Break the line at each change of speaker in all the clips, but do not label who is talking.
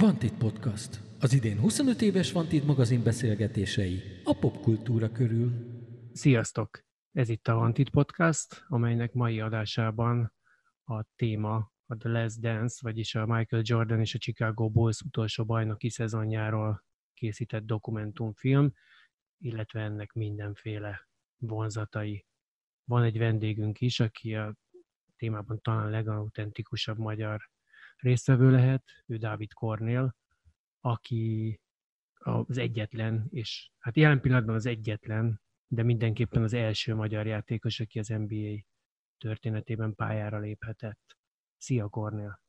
Vantit Podcast. Az idén 25 éves Vantit magazin beszélgetései a popkultúra körül.
Sziasztok! Ez itt a Vantit Podcast, amelynek mai adásában a téma a The Last Dance, vagyis a Michael Jordan és a Chicago Bulls utolsó bajnoki szezonjáról készített dokumentumfilm, illetve ennek mindenféle vonzatai. Van egy vendégünk is, aki a témában talán legautentikusabb magyar résztvevő lehet, ő Dávid Kornél, aki az egyetlen, és hát jelen pillanatban az egyetlen, de mindenképpen az első magyar játékos, aki az NBA történetében pályára léphetett. Szia Kornél!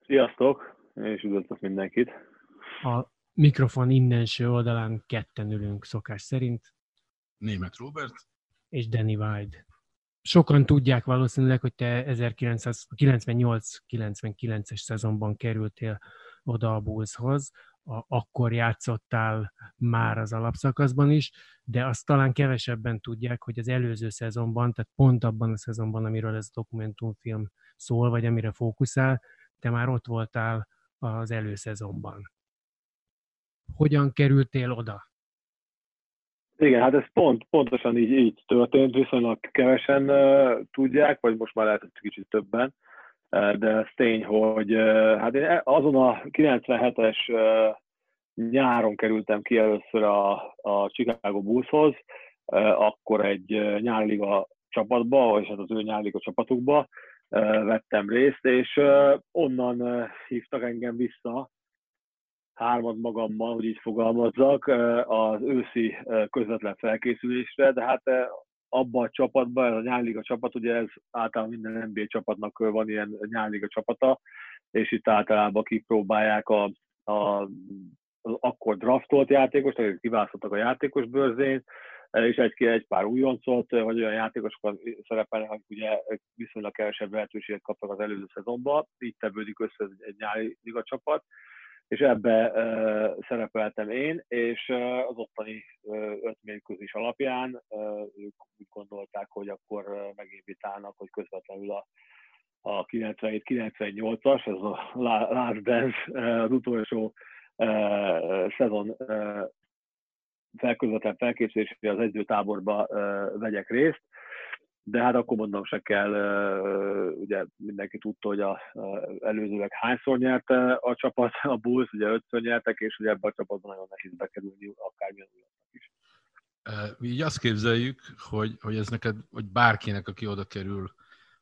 Sziasztok, és üdvözlök mindenkit!
A mikrofon innenső oldalán ketten ülünk szokás szerint.
Német Robert.
És Danny Wide. Sokan tudják valószínűleg, hogy te 1998-99-es szezonban kerültél oda a Bullshoz, akkor játszottál már az alapszakaszban is, de azt talán kevesebben tudják, hogy az előző szezonban, tehát pont abban a szezonban, amiről ez a dokumentumfilm szól, vagy amire fókuszál, te már ott voltál az előszezonban. Hogyan kerültél oda?
Igen, hát ez pont, pontosan így, így történt, viszonylag kevesen uh, tudják, vagy most már lehet, hogy kicsit többen, uh, de ez tény, hogy uh, hát én azon a 97-es uh, nyáron kerültem ki először a, a Chicago Bullshoz, uh, akkor egy uh, nyárliga csapatba, vagy hát az ő nyárliga csapatukba uh, vettem részt, és uh, onnan uh, hívtak engem vissza, hármat magammal, hogy így fogalmazzak, az őszi közvetlen felkészülésre, de hát abban a csapatban, a nyárliga csapat, ugye ez általában minden NBA csapatnak van ilyen nyárliga csapata, és itt általában kipróbálják a, a, az akkor draftolt játékost, akik kiválasztottak a játékos bőrzén, és egy, egy pár újoncot, vagy olyan játékosokat szerepelnek, akik ugye viszonylag kevesebb lehetőséget kaptak az előző szezonban, így tevődik össze egy nyári liga csapat, és ebbe szerepeltem én, és az ottani öt mérkőzés alapján ők úgy gondolták, hogy akkor uh, meginvitálnak, hogy közvetlenül a, a 97-98-as, ez a Last Dance, az utolsó szezon uh, felközvetlen felkészülésére az edzőtáborba vegyek részt, de hát akkor mondom se kell, ugye mindenki tudta, hogy a, előzőleg hányszor nyerte a csapat, a Bulls, ugye ötször nyertek, és ugye ebbe a csapatban nagyon nehéz bekerülni, akármilyen újaknak is.
Így azt képzeljük, hogy, hogy ez neked, vagy bárkinek, aki oda kerül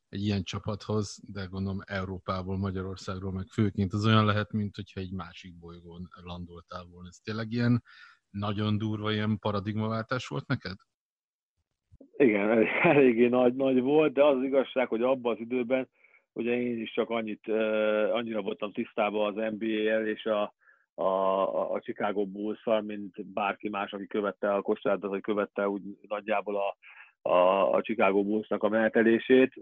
egy ilyen csapathoz, de gondolom Európából, Magyarországról, meg főként az olyan lehet, mint hogyha egy másik bolygón landoltál volna. Ez tényleg ilyen nagyon durva, ilyen paradigmaváltás volt neked?
Igen, eléggé nagy, nagy volt, de az, az igazság, hogy abban az időben, ugye én is csak annyit, annyira voltam tisztában az NBA-el és a, a, a Chicago bulls mint bárki más, aki követte a kosárlabdát, vagy követte úgy nagyjából a, a, a Chicago Bulls-nak a menetelését.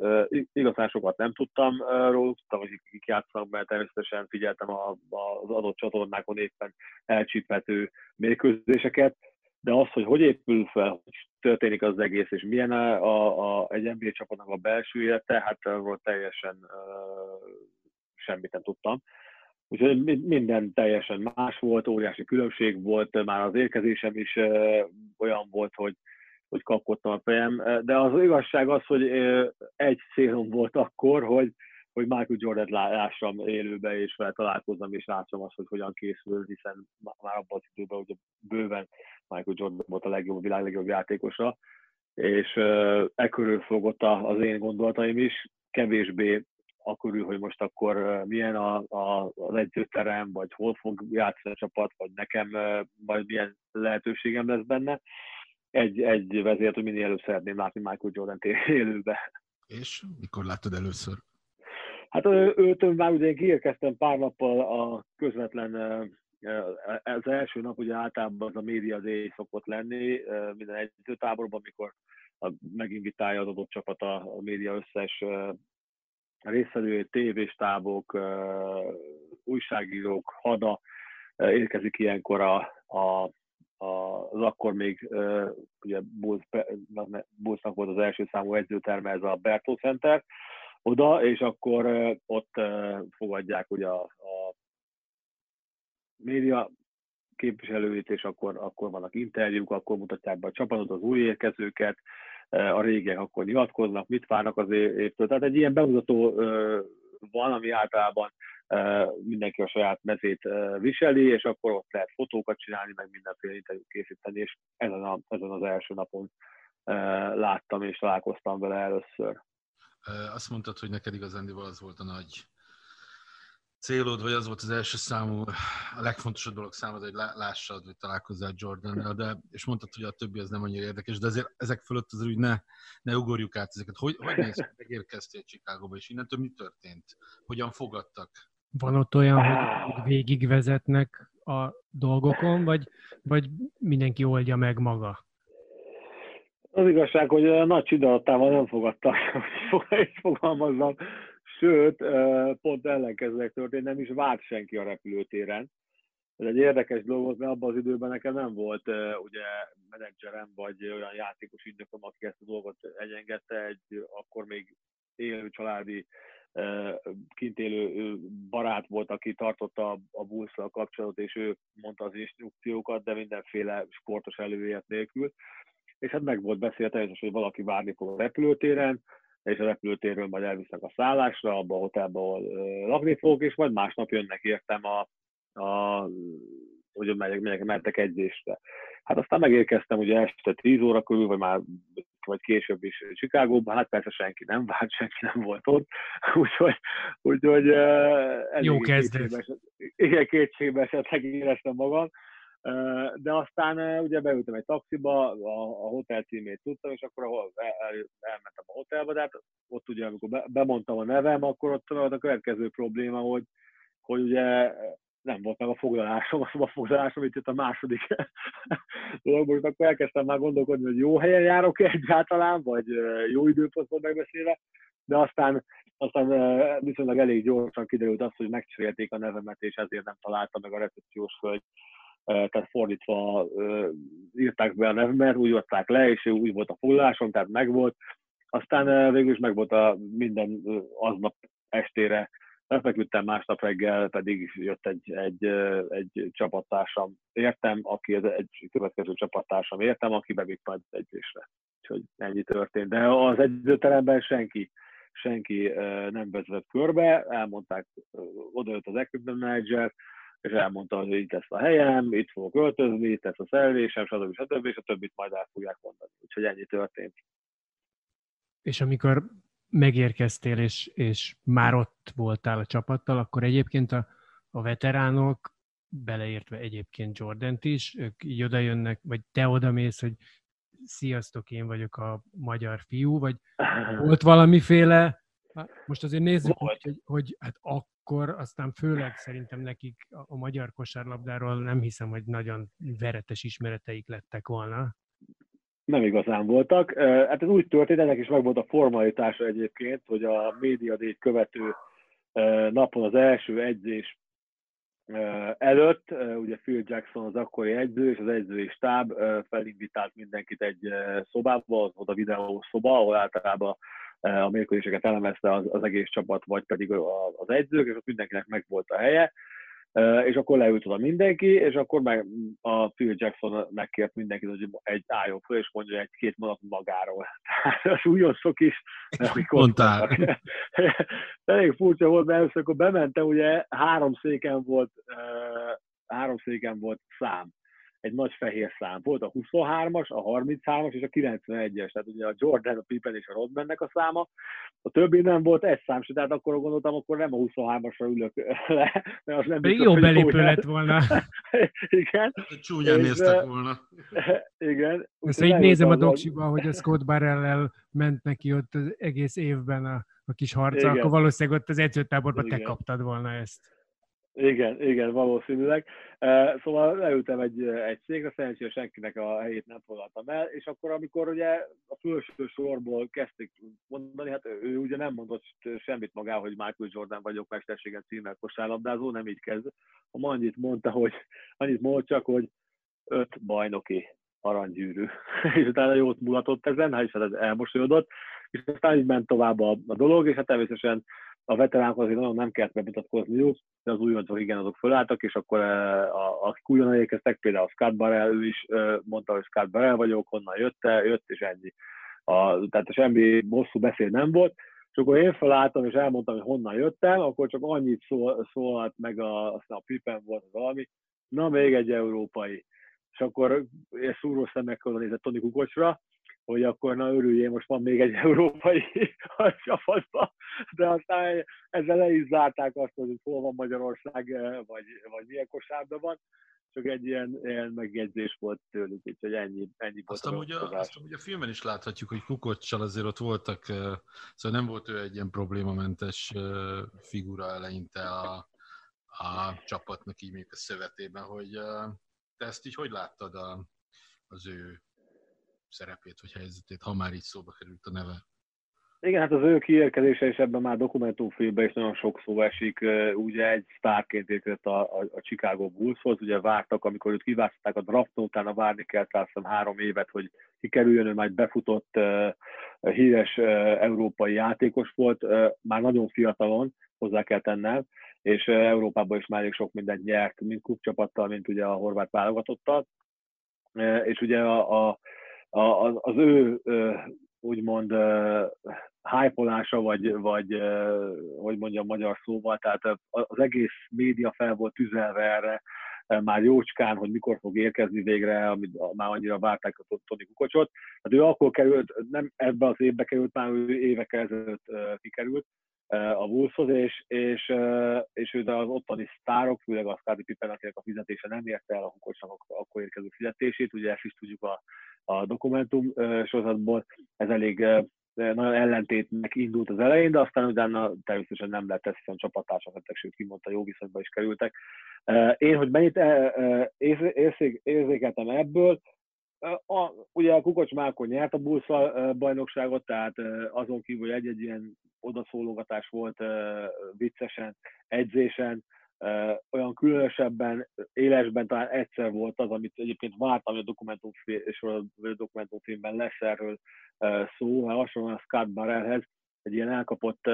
igazán sokat nem tudtam róluk, tudtam, hogy kik játszanak, mert természetesen figyeltem a, a, az adott csatornákon éppen elcsíphető mérkőzéseket, de az, hogy hogy épül fel, hogy történik az egész, és milyen a, a, a, egy NBA csapatnak a belső élete, hát arról teljesen uh, semmit nem tudtam. Úgyhogy minden teljesen más volt, óriási különbség volt, már az érkezésem is uh, olyan volt, hogy, hogy kapkodtam a fejem, de az igazság az, hogy uh, egy célom volt akkor, hogy, hogy Michael Jordan lássam élőbe, és vele találkozzam, és lássam azt, hogy hogyan készül, hiszen már abban az időben ugye bőven Michael Jordan volt a legjobb, a világ legjobb játékosa, és e körül fogott az én gondolataim is, kevésbé a körül, hogy most akkor milyen a, a, az edzőterem, vagy hol fog játszani a csapat, vagy nekem majd milyen lehetőségem lesz benne. Egy, egy vezért, hogy minél előbb szeretném látni Michael Jordan élőbe.
És mikor láttad először?
Hát őt már ugye kiérkeztem pár nappal a közvetlen az első nap ugye általában az a média day szokott lenni minden edzőtáborban, amikor meginvitálja az adott csapat a, a média összes részvevőjét, tévéstábok, újságírók, hada érkezik ilyenkor a, a, az akkor még ugye Bulls-nak volt az első számú edzőterme, ez a Bertol Center, oda, és akkor ott fogadják ugye a, a média képviselőit, és akkor, akkor vannak interjúk, akkor mutatják be a csapatot, az új érkezőket, a régiek akkor nyilatkoznak, mit várnak az évtől. Tehát egy ilyen bemutató van, ami általában mindenki a saját mezét viseli, és akkor ott lehet fotókat csinálni, meg mindenféle interjút készíteni, és ezen, a, ezen az első napon láttam és találkoztam vele először.
Azt mondtad, hogy neked igazándiból az volt a nagy célod, vagy az volt az első számú, a legfontosabb dolog számod, hogy lássad, vagy találkozzál jordan de, és mondtad, hogy a többi az nem annyira érdekes, de azért ezek fölött azért úgy ne, ne ugorjuk át ezeket. Hogy, hogy néz ki, megérkeztél Chicagóba, és innentől mi történt? Hogyan fogadtak?
Van ott olyan, hogy végigvezetnek a dolgokon, vagy, vagy mindenki oldja meg maga?
Az igazság, hogy a nagy csidalatával nem fogadtak, hogy fogalmazzam. Sőt, pont ellenkezőleg történt, nem is várt senki a repülőtéren. Ez egy érdekes dolog volt, mert abban az időben nekem nem volt ugye menedzserem, vagy olyan játékos ügynököm, aki ezt a dolgot egyengedte, egy akkor még élő családi kint élő barát volt, aki tartotta a bulls a kapcsolatot, és ő mondta az instrukciókat, de mindenféle sportos előélet nélkül. És hát meg volt beszélve hogy valaki várni fog a repülőtéren, és a repülőtérről majd elvisznek a szállásra, abba a hotelba, ahol lakni fogok, és majd másnap jönnek értem a, a hogy megyek, megyek, mentek edzésre. Hát aztán megérkeztem ugye este 10 óra körül, vagy már vagy később is Chicagóban, hát persze senki nem várt, senki nem volt ott, úgyhogy, úgyhogy uh,
Jó kezdés.
Igen, kétségbe esetleg éreztem magam, de aztán ugye beültem egy taxiba, a, a hotel címét tudtam, és akkor ahol el, el, elmentem a hotelba, de hát ott ugye, amikor be, bemondtam a nevem, akkor ott volt a következő probléma, hogy, hogy ugye nem volt meg a foglalásom, a szobafoglalásom, itt jött a második dolog, most akkor elkezdtem már gondolkodni, hogy jó helyen járok egyáltalán, vagy jó időpontban megbeszélve, de aztán, aztán viszonylag elég gyorsan kiderült az, hogy megcserélték a nevemet, és ezért nem találta meg a recepciós hölgy tehát fordítva írták be a nevemet, úgy adták le, és úgy volt a foglalásom, tehát megvolt. Aztán végül is megvolt a minden aznap estére lefeküdtem, másnap reggel pedig jött egy, egy, egy csapattársam értem, aki az egy következő csapattársam értem, aki bevitt majd egyésre. Úgyhogy ennyi történt. De az edzőteremben senki, senki nem vezetett körbe, elmondták, jött az equipment manager, és elmondta, hogy itt lesz a helyem, itt fogok öltözni, itt lesz a szerelésem, stb. stb. és a többit majd el fogják mondani. Úgyhogy ennyi történt.
És amikor megérkeztél, és, és már ott voltál a csapattal, akkor egyébként a, a veteránok, beleértve egyébként jordan is, ők így oda jönnek, vagy te odamész, hogy sziasztok, én vagyok a magyar fiú, vagy volt valamiféle, most azért nézzük, hogy, hogy, hogy hát akkor aztán főleg szerintem nekik a, magyar kosárlabdáról nem hiszem, hogy nagyon veretes ismereteik lettek volna
nem igazán voltak. Hát ez úgy történt, ennek is meg volt a formalitása egyébként, hogy a médiadét követő napon az első edzés előtt, ugye Phil Jackson az akkori edző, és az edzői stáb felinvitált mindenkit egy szobába, az volt a videó szoba, ahol általában a mérkőzéseket elemezte az, az egész csapat, vagy pedig az edzők, és ott mindenkinek meg volt a helye és akkor leült oda mindenki, és akkor meg a Phil Jackson megkért mindenkit, hogy egy álljon föl, és mondja egy-két mondat magáról. Tehát az újoncok is,
Mondtál.
Elég furcsa volt, mert először, akkor bementem, ugye három széken volt, három széken volt szám egy nagy fehér szám. Volt a 23-as, a 33-as és a 91-es, tehát ugye a Jordan, a Pippen és a Rodmannek a száma. A többi nem volt egy szám se, tehát akkor gondoltam, akkor nem a 23-asra ülök le, mert az nem
biztos, jó belépő jó lett volna.
igen.
Csúnyán néztek volna.
igen.
Most így nézem a doksiba, hogy a Scott Barrell ment neki ott az egész évben a, a kis harca, igen. akkor valószínűleg ott az edzőtáborban te kaptad volna ezt.
Igen, igen, valószínűleg. Szóval leültem egy, egy székre, szerencsére senkinek a helyét nem foglaltam el, és akkor, amikor ugye a felső sorból kezdték mondani, hát ő ugye nem mondott semmit magához, hogy Michael Jordan vagyok, mesterséget címmel kosárlabdázó, nem így kezd. A annyit mondta, hogy annyit mond csak, hogy öt bajnoki aranygyűrű. és utána jót mulatott ezen, hát is hát elmosolyodott, és aztán így ment tovább a, a dolog, és hát természetesen a veteránok azért nagyon nem kellett bemutatkozniuk, de az újoncok igen, azok fölálltak, és akkor a, akik újonnan érkeztek, például Scott Barrel, ő is mondta, hogy Scott Barrel vagyok, honnan jött, jött, és ennyi. A, tehát semmi bosszú beszéd nem volt, és akkor én felálltam, és elmondtam, hogy honnan jöttem, akkor csak annyit szól, szólalt meg, a, aztán a Pippen volt valami, na még egy európai. És akkor én szúró szemekkel nézett Tony Kukocsra, hogy akkor na örüljél, most van még egy európai csapatban, de aztán ezzel le is zárták azt, hogy hol van Magyarország, vagy, vagy milyen kosárban van, csak egy ilyen, ilyen megjegyzés volt tőlük, úgyhogy ennyi, ennyi
azt amúgy, a, azt amúgy a filmen is láthatjuk, hogy Kukocsal azért ott voltak, szóval nem volt ő egy ilyen problémamentes figura eleinte a, a csapatnak így még a szövetében, hogy te ezt így hogy láttad a, az ő szerepét vagy helyzetét, ha már így szóba került a neve?
Igen, hát az ő kiérkezése is ebben már dokumentumfilmben is nagyon sok szó esik. Ugye egy sztárként érkezett a, a, a Chicago Bullshoz, ugye vártak, amikor őt kiválasztották a drafton, utána várni kell hiszem három évet, hogy kikerüljön, ő már befutott híres európai játékos volt, már nagyon fiatalon, hozzá kell tennem, és Európában is már elég sok mindent nyert, mint kupcsapattal, mint ugye a horvát válogatottal. És ugye a, a, a, az ő úgymond hypolása, vagy, vagy hogy mondjam magyar szóval, tehát az egész média fel volt tüzelve erre, már jócskán, hogy mikor fog érkezni végre, amit már annyira várták a Tony Kukocsot. Hát ő akkor került, nem ebbe az évbe került, már ő évekkel ezelőtt kikerült a Wolveshoz, és, és, és ő az ottani sztárok, főleg a Scottie Pippen, akinek a fizetése nem érte el a Kukocsnak akkor érkező fizetését, ugye ezt is tudjuk a, a dokumentum sorozatból, ez elég nagyon ellentétnek indult az elején, de aztán utána természetesen nem lett ezt, hiszen csapattársak lettek, sőt kimondta jó viszonyba is kerültek. Én, hogy mennyit érzékeltem ebből, a, ugye a Kukocs Márkon nyert a Bulls bajnokságot, tehát azon kívül, hogy egy-egy ilyen odaszólogatás volt viccesen, edzésen, olyan különösebben, élesben talán egyszer volt az, amit egyébként vártam, hogy a dokumentumfilmben lesz erről szó, mert hasonlóan a Scott Barrelhez, egy ilyen elkapott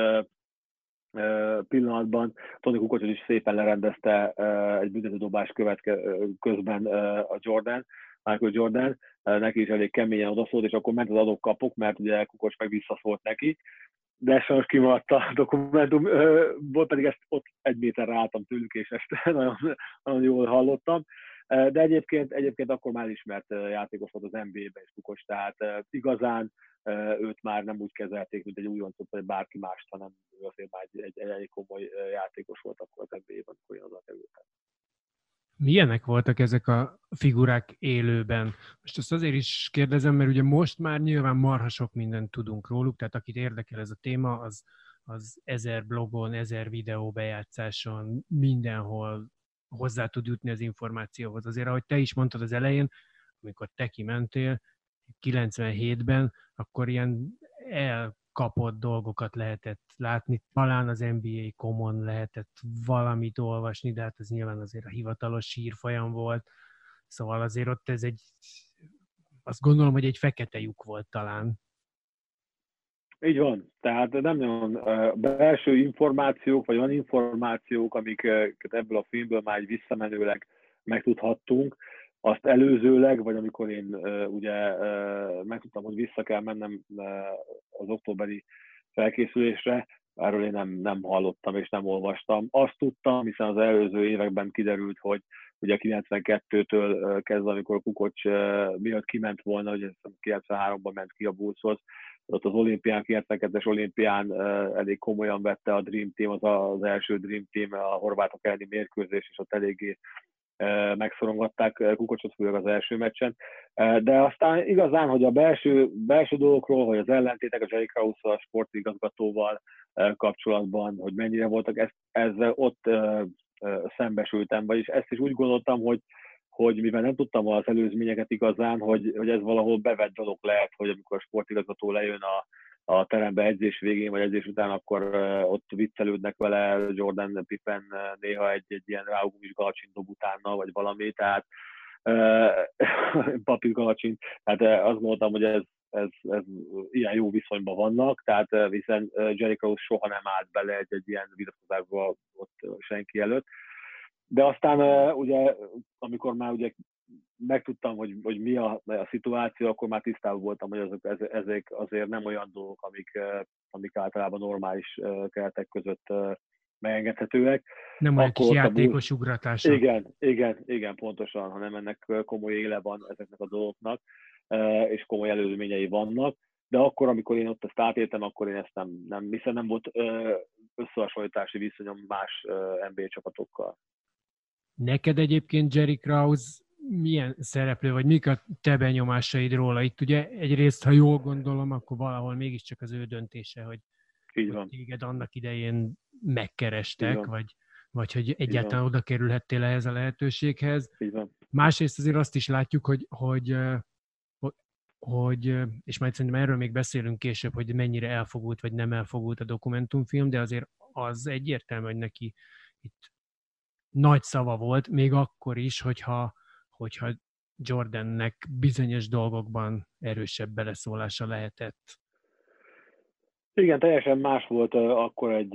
pillanatban Tony Kukocsot is szépen lerendezte egy büntetődobás követke, közben a Jordan, Michael Jordan, neki is elég keményen odaszólt, és akkor ment az adok kapok, mert ugye Kukocs meg visszaszólt neki, de sajnos kimaradt a dokumentum, volt pedig ezt ott egy méterre álltam tőlük, és ezt nagyon, nagyon jól hallottam. De egyébként, egyébként akkor már ismert játékos volt az NBA-ben is Kukos, tehát igazán őt már nem úgy kezelték, mint egy újoncot, vagy bárki mást, hanem ő azért már egy, egy elég komoly játékos volt akkor az NBA-ben, amikor én oda kerültem.
Milyenek voltak ezek a figurák élőben? Most ezt azért is kérdezem, mert ugye most már nyilván marha sok mindent tudunk róluk, tehát akit érdekel ez a téma, az, az ezer blogon, ezer videó bejátszáson, mindenhol hozzá tud jutni az információhoz. Azért, ahogy te is mondtad az elején, amikor te kimentél 97-ben, akkor ilyen el kapott dolgokat lehetett látni, talán az NBA Common lehetett valamit olvasni, de hát ez nyilván azért a hivatalos sírfolyam volt, szóval azért ott ez egy, azt gondolom, hogy egy fekete lyuk volt talán.
Így van. Tehát nem nagyon belső információk, vagy olyan információk, amiket ebből a filmből már visszamenőleg megtudhattunk, azt előzőleg, vagy amikor én ugye megtudtam, hogy vissza kell mennem az októberi felkészülésre, erről én nem, nem hallottam és nem olvastam. Azt tudtam, hiszen az előző években kiderült, hogy ugye 92-től kezdve, amikor Kukocs miatt kiment volna, hogy 93-ban ment ki a Bulls-hoz, ott az olimpián, 92-es olimpián elég komolyan vette a Dream Team, az az első Dream Team, a horvátok elleni mérkőzés, és ott eléggé megszorongatták Kukocsot, főleg az első meccsen. De aztán igazán, hogy a belső, belső dolgokról, hogy az ellentétek a Jerry krause a sportigazgatóval kapcsolatban, hogy mennyire voltak, ezt, ezzel ott szembesültem, vagyis ezt is úgy gondoltam, hogy, hogy mivel nem tudtam az előzményeket igazán, hogy, hogy ez valahol bevett dolog lehet, hogy amikor a sportigazgató lejön a, a terembe edzés végén, vagy edzés után, akkor ott viccelődnek vele Jordan Pippen néha egy, egy ilyen ráugumis galacsin dob utána, vagy valami, tehát papír galacsin, tehát azt mondtam, hogy ez, ez, ez ilyen jó viszonyban vannak, tehát hiszen Jerry Krause soha nem állt bele egy, egy ilyen vitatkozásba ott senki előtt. De aztán ugye, amikor már ugye megtudtam, hogy, hogy mi a, a szituáció, akkor már tisztában voltam, hogy azok, ezek azért nem olyan dolgok, amik, amik általában normális keretek között megengedhetőek.
Nem olyan kis játékos ugratása.
Igen, igen, igen, pontosan, hanem ennek komoly éle van ezeknek a dolgoknak, és komoly előzményei vannak. De akkor, amikor én ott ezt átéltem, akkor én ezt nem, nem hiszen nem volt összehasonlítási viszonyom más NBA csapatokkal.
Neked egyébként Jerry Krause milyen szereplő, vagy mik a te benyomásaid róla? Itt ugye egyrészt, ha jól gondolom, akkor valahol mégiscsak az ő döntése, hogy, Így van. hogy téged annak idején megkerestek, vagy, vagy hogy egyáltalán oda kerülhettél ehhez a lehetőséghez. Másrészt azért azt is látjuk, hogy, hogy, hogy, és majd szerintem erről még beszélünk később, hogy mennyire elfogult vagy nem elfogult a dokumentumfilm, de azért az egyértelmű, hogy neki itt nagy szava volt, még akkor is, hogyha, hogyha Jordannek bizonyos dolgokban erősebb beleszólása lehetett.
Igen, teljesen más volt akkor egy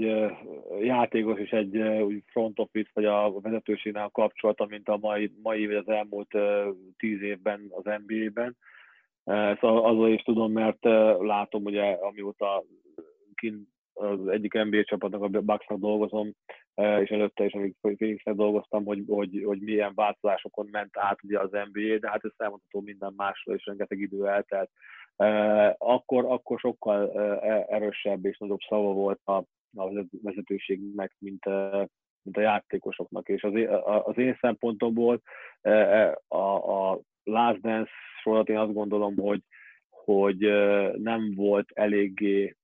játékos és egy úgy front office vagy a vezetőségnél a kapcsolata, mint a mai, mai vagy az elmúlt tíz évben az NBA-ben. Szóval azzal is tudom, mert látom, ugye amióta kint az egyik NBA csapatnak, a Bucksnak dolgozom, és előtte is, amíg Phoenixnek dolgoztam, hogy, hogy, hogy milyen változásokon ment át ugye az NBA, de hát ez elmondható minden másról, és rengeteg idő eltelt. Akkor, akkor sokkal e, erősebb és nagyobb szava volt a, a vezetőségnek, mint, mint a játékosoknak. És az, az én szempontomból e, a, a Last Dance sorot én azt gondolom, hogy, hogy nem volt eléggé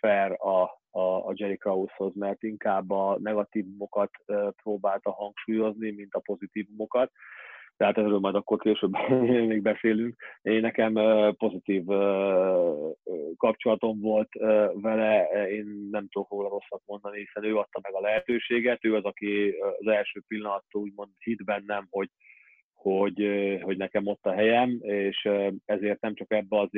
fair a, a, a Jerry Krause-hoz, mert inkább a negatívumokat próbálta hangsúlyozni, mint a pozitívumokat. Tehát erről majd akkor később még beszélünk. Én nekem pozitív kapcsolatom volt vele, én nem tudok róla rosszat mondani, hiszen ő adta meg a lehetőséget, ő az, aki az első pillanattól úgymond hit bennem, hogy, hogy, hogy nekem ott a helyem, és ezért nem csak ebbe az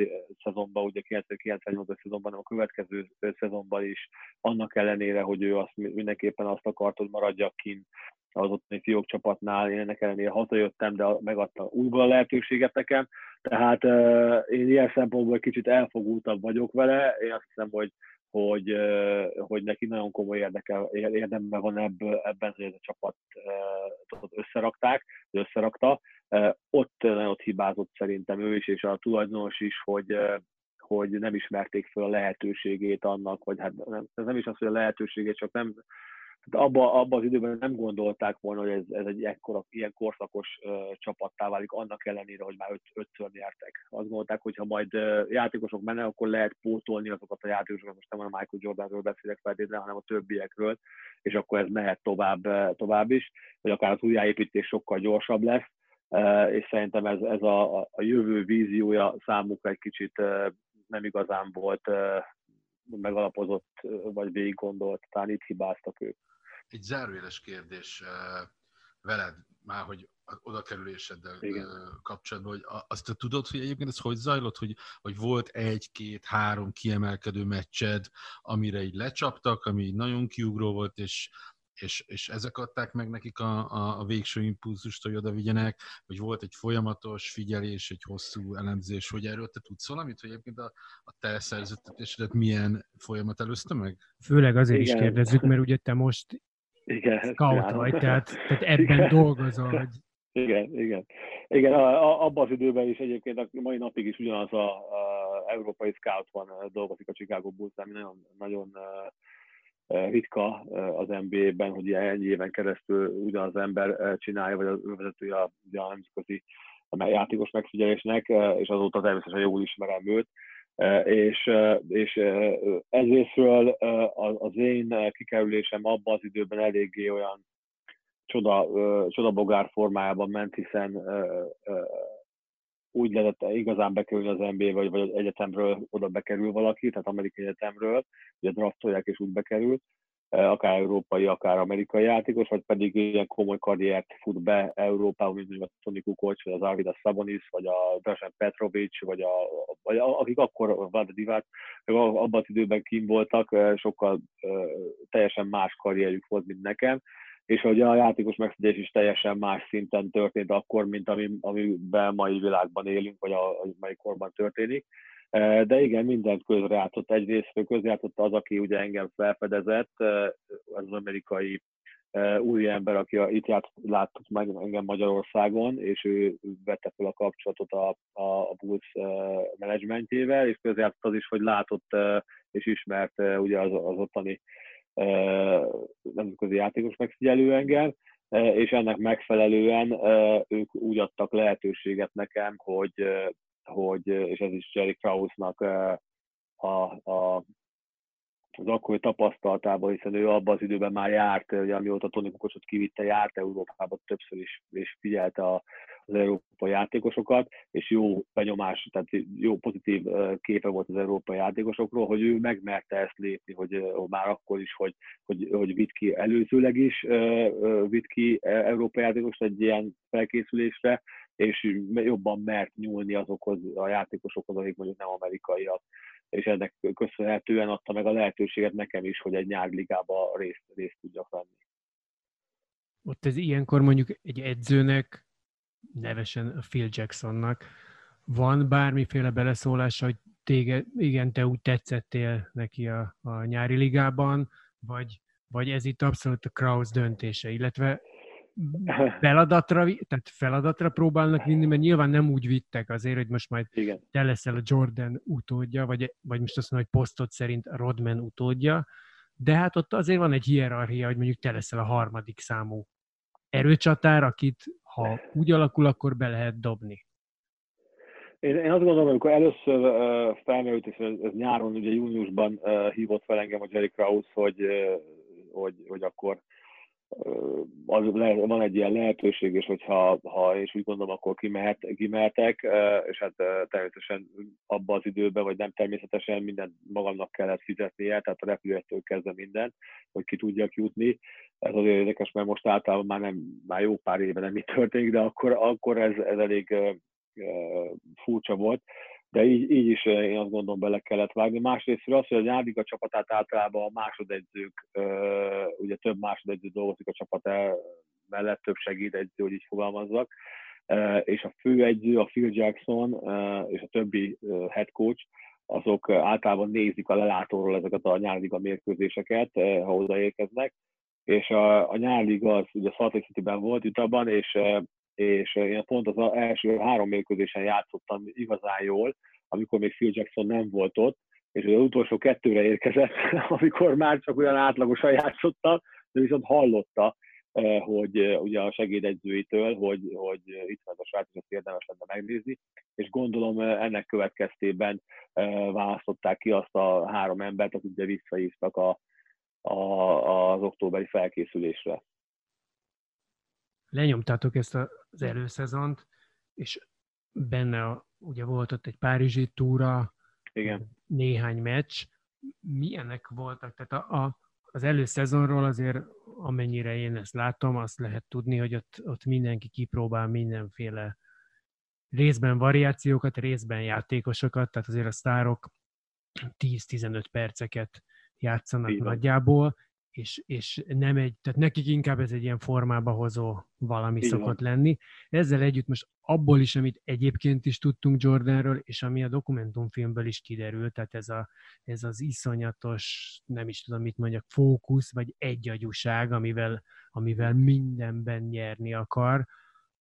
szezonban, ugye 98 szezonban, hanem a következő szezonban is, annak ellenére, hogy ő azt mindenképpen azt akart, hogy maradjak kint az ottani fiók csapatnál, én ennek ellenére hazajöttem, de megadta újból a lehetőséget nekem, tehát én ilyen szempontból kicsit elfogultabb vagyok vele, én azt hiszem, hogy hogy, hogy neki nagyon komoly érdeke, érdemben van ebből, ebben, hogy ez a csapat összerakták, összerakta. Ott nagyon ott hibázott szerintem ő is, és a tulajdonos is, hogy, hogy nem ismerték fel a lehetőségét annak, vagy hát nem, ez nem is az, hogy a lehetőségét, csak nem, tehát abba, abba az időben nem gondolták volna, hogy ez, ez egy ekkora, ilyen korszakos uh, csapattá válik, annak ellenére, hogy már öt, ötször nyertek. Azt gondolták, hogy ha majd uh, játékosok mennek, akkor lehet pótolni azokat a játékosokat, most nem a Michael Jordanről beszélek feltétlenül, hanem a többiekről, és akkor ez mehet tovább, uh, tovább is, vagy akár az újjáépítés sokkal gyorsabb lesz, uh, és szerintem ez, ez a, a jövő víziója számukra egy kicsit uh, nem igazán volt uh, megalapozott, vagy végig gondolt, talán itt hibáztak ők
egy zárójeles kérdés veled, már hogy oda kerüléseddel Igen. kapcsolatban, hogy azt te tudod, hogy egyébként ez hogy zajlott, hogy, hogy volt egy, két, három kiemelkedő meccsed, amire így lecsaptak, ami így nagyon kiugró volt, és, és, és ezek adták meg nekik a, a, a végső impulzust, hogy oda vigyenek, vagy volt egy folyamatos figyelés, egy hosszú elemzés, hogy erről te tudsz valamit, hogy egyébként a, a te szerződtetésedet milyen folyamat előzte meg?
Főleg azért Igen. is kérdezzük, mert ugye te most igen, scout vagy, tehát, tehát ebben igen. dolgozol. Hogy...
Igen, igen. Igen, abban az időben is egyébként a mai napig is ugyanaz a, a európai scout van, dolgozik a Chicago bulls ami nagyon, nagyon ritka az NBA-ben, hogy ilyen ennyi éven keresztül ugyanaz ember csinálja, vagy az vezetője a, a nemzetközi játékos megfigyelésnek, és azóta természetesen jól ismerem őt és, és ezétről az én kikerülésem abban az időben eléggé olyan csoda, csodabogár formájában ment, hiszen úgy lehetett igazán bekerülni az NBA-be, vagy, vagy egyetemről oda bekerül valaki, tehát amerikai egyetemről, ugye draftolják és úgy bekerül, akár európai, akár amerikai játékos, vagy pedig ilyen komoly karriert fut be Európába, mint a Toni Kukoc, vagy az Arvidas Sabonis, vagy a Drasen Petrovic, vagy, a, vagy a, akik akkor Vlad Divac, abban az időben kim voltak, sokkal teljesen más karrierjük volt, mint nekem, és hogy a játékos megszedés is teljesen más szinten történt akkor, mint ami, amiben mai világban élünk, vagy a, a mai korban történik. De igen, mindent közrejátszott. Egyrészt közrejátszott az, aki ugye engem felfedezett, az, amerikai új ember, aki itt játszott, láttuk meg engem Magyarországon, és ő vette fel a kapcsolatot a, a, a Bulls menedzsmentjével, és közrejátszott az is, hogy látott és ismert ugye az, az ottani nemzetközi játékos megfigyelő engem, és ennek megfelelően ők úgy adtak lehetőséget nekem, hogy, hogy és ez is Jerry Kraussnak a, a az akkori tapasztalatában, hiszen ő abban az időben már járt, ugye, amióta Toni Kukosot kivitte, járt Európába többször is, és figyelte a, az európai játékosokat, és jó benyomás, tehát jó pozitív képe volt az európai játékosokról, hogy ő megmerte ezt lépni, hogy, már akkor is, hogy, hogy, hogy vitt ki előzőleg is, vitt ki európai játékos egy ilyen felkészülésre, és jobban mert nyúlni azokhoz a játékosokhoz, akik mondjuk nem amerikaiak és ennek köszönhetően adta meg a lehetőséget nekem is, hogy egy nyárligába részt, részt tudjak venni.
Ott ez ilyenkor mondjuk egy edzőnek, nevesen Phil Jacksonnak, van bármiféle beleszólása, hogy téged, igen, te úgy tetszettél neki a, a nyári ligában, vagy, vagy ez itt abszolút a Kraus döntése, illetve feladatra, tehát feladatra próbálnak vinni, mert nyilván nem úgy vittek azért, hogy most majd Igen. te leszel a Jordan utódja, vagy, vagy most azt mondom, hogy posztot szerint a Rodman utódja, de hát ott azért van egy hierarchia, hogy mondjuk te leszel a harmadik számú erőcsatár, akit ha úgy alakul, akkor be lehet dobni.
Én, én azt gondolom, amikor először uh, felmerült, és ez, ez nyáron, ugye júniusban uh, hívott fel engem a Jerry Krause, hogy, uh, hogy, hogy akkor az, van egy ilyen lehetőség, és hogyha ha és úgy gondolom, akkor kimehet, kimehetek, és hát természetesen abban az időben, vagy nem természetesen minden magamnak kellett fizetnie, tehát a repülőtől kezdve minden, hogy ki tudjak jutni. Ez azért érdekes, mert most általában már, nem, már jó pár éve nem így történik, de akkor, akkor ez, ez elég furcsa volt de így, így is eh, én azt gondolom bele kellett vágni. Másrészt az, hogy a nyárliga csapatát általában a másodedzők, ugye több másodedző dolgozik a csapat mellett, több segédedző, hogy így fogalmazzak, és a főedző, a Phil Jackson és a többi head coach, azok általában nézik a lelátóról ezeket a nyárliga mérkőzéseket, ha odaérkeznek, és a, a nyárliga az ugye Salt Lake City-ben volt Utahban, és és én pont az első három mérkőzésen játszottam igazán jól, amikor még Phil Jackson nem volt ott, és az utolsó kettőre érkezett, amikor már csak olyan átlagosan játszottam, de viszont hallotta, hogy ugye a segédegyzőitől, hogy, hogy itt van a srác, ezt érdemes lenne megnézni, és gondolom ennek következtében választották ki azt a három embert, akik ugye visszahívtak a, a, az októberi felkészülésre
lenyomtátok ezt az előszezont, és benne a, ugye volt ott egy Párizsi túra,
Igen.
néhány meccs. Milyenek voltak? Tehát a, a, az előszezonról azért, amennyire én ezt látom, azt lehet tudni, hogy ott, ott mindenki kipróbál mindenféle részben variációkat, részben játékosokat, tehát azért a sztárok 10-15 perceket játszanak Igen. nagyjából, és, és nem egy, tehát nekik inkább ez egy ilyen formába hozó valami Igen. szokott lenni. Ezzel együtt most abból is, amit egyébként is tudtunk Jordanről, és ami a dokumentumfilmből is kiderült, tehát ez, a, ez az iszonyatos, nem is tudom mit mondjak, fókusz, vagy egyagyúság, amivel, amivel mindenben nyerni akar,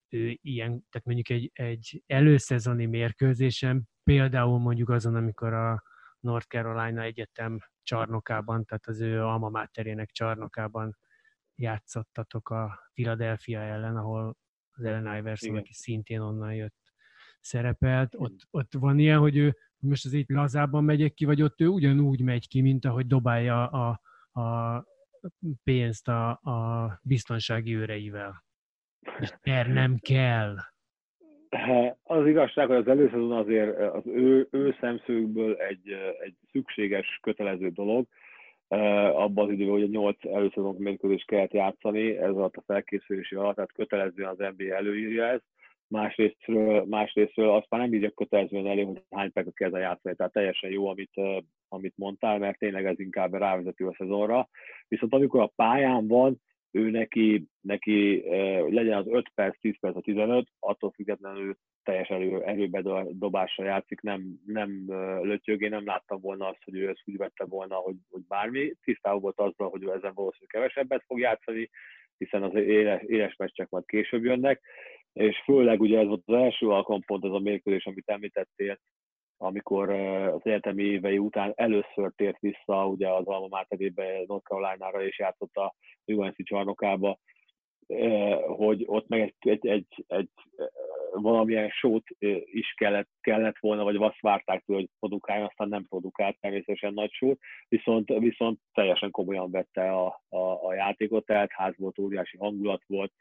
ő ilyen, tehát mondjuk egy, egy előszezoni mérkőzésen, például mondjuk azon, amikor a North Carolina Egyetem csarnokában, tehát az ő alma máterének csarnokában játszottatok a Philadelphia ellen, ahol az Ellen Iverson, aki szintén onnan jött, szerepelt. Ott, ott van ilyen, hogy ő most az így lazában megyek ki, vagy ott ő ugyanúgy megy ki, mint ahogy dobálja a, a pénzt a, a biztonsági őreivel. És er nem kell.
Az igazság, hogy az előszezon azért az ő, ő szemszögből egy, egy szükséges, kötelező dolog. abban az időben, hogy a nyolc előszezonok mérkőzést kellett játszani, ez alatt a felkészülési alatt, tehát kötelezően az NBA előírja ezt, másrésztről, másrésztről azt már nem írja kötelezően elő, hogy hány percet kell játszani, tehát teljesen jó, amit, amit mondtál, mert tényleg ez inkább rávezető a szezonra. Viszont amikor a pályán van, ő neki, neki hogy legyen az 5 perc, 10 perc, a 15, attól függetlenül teljes erő, erőbedobásra játszik, nem, nem lötyög. Én nem láttam volna azt, hogy ő ezt úgy vette volna, hogy, hogy bármi. Tisztában volt azzal, hogy ő ezen valószínűleg kevesebbet fog játszani, hiszen az éles, éles meccsek majd később jönnek, és főleg ugye ez volt az első alkalom pont ez a mérkőzés, amit említettél, amikor az egyetemi évei után először tért vissza ugye az Alma Máterébe, North Carolina-ra és játszott a UNC csarnokába, hogy ott meg egy, egy, egy, egy valamilyen sót is kellett, kellett volna, vagy azt várták tőle, hogy produkáljon, aztán nem produkált természetesen nagy sót, viszont, viszont teljesen komolyan vette a, a, a játékot, tehát ház volt, óriási hangulat volt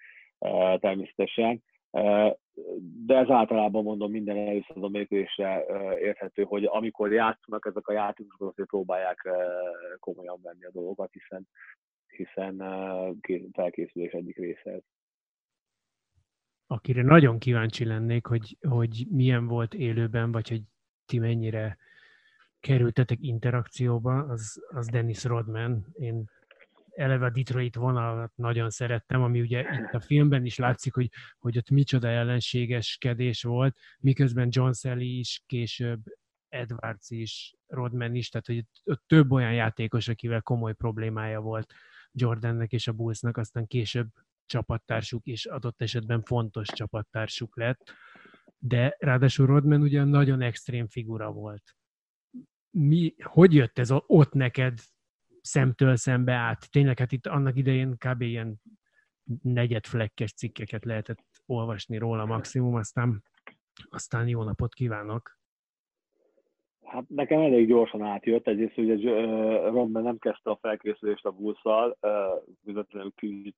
természetesen, de ez általában mondom minden először a mérkőzésre érthető, hogy amikor játszanak ezek a játékosok, azért próbálják komolyan venni a dolgokat, hiszen, hiszen felkészülés egyik része ez.
Akire nagyon kíváncsi lennék, hogy, hogy milyen volt élőben, vagy hogy ti mennyire kerültetek interakcióba, az, az Dennis Rodman. Én eleve a Detroit vonalat nagyon szerettem, ami ugye itt a filmben is látszik, hogy, hogy ott micsoda ellenségeskedés volt, miközben John Sally is később Edwards is, Rodman is, tehát hogy ott több olyan játékos, akivel komoly problémája volt Jordannek és a Bullsnak, aztán később csapattársuk és adott esetben fontos csapattársuk lett, de ráadásul Rodman ugye nagyon extrém figura volt. Mi, hogy jött ez ott neked szemtől szembe át. Tényleg, hát itt annak idején kb. ilyen negyedflekkes cikkeket lehetett olvasni róla maximum, aztán, aztán jó napot kívánok.
Hát nekem elég gyorsan átjött, egyrészt ugye Romben nem kezdte a felkészülést a buszal, közvetlenül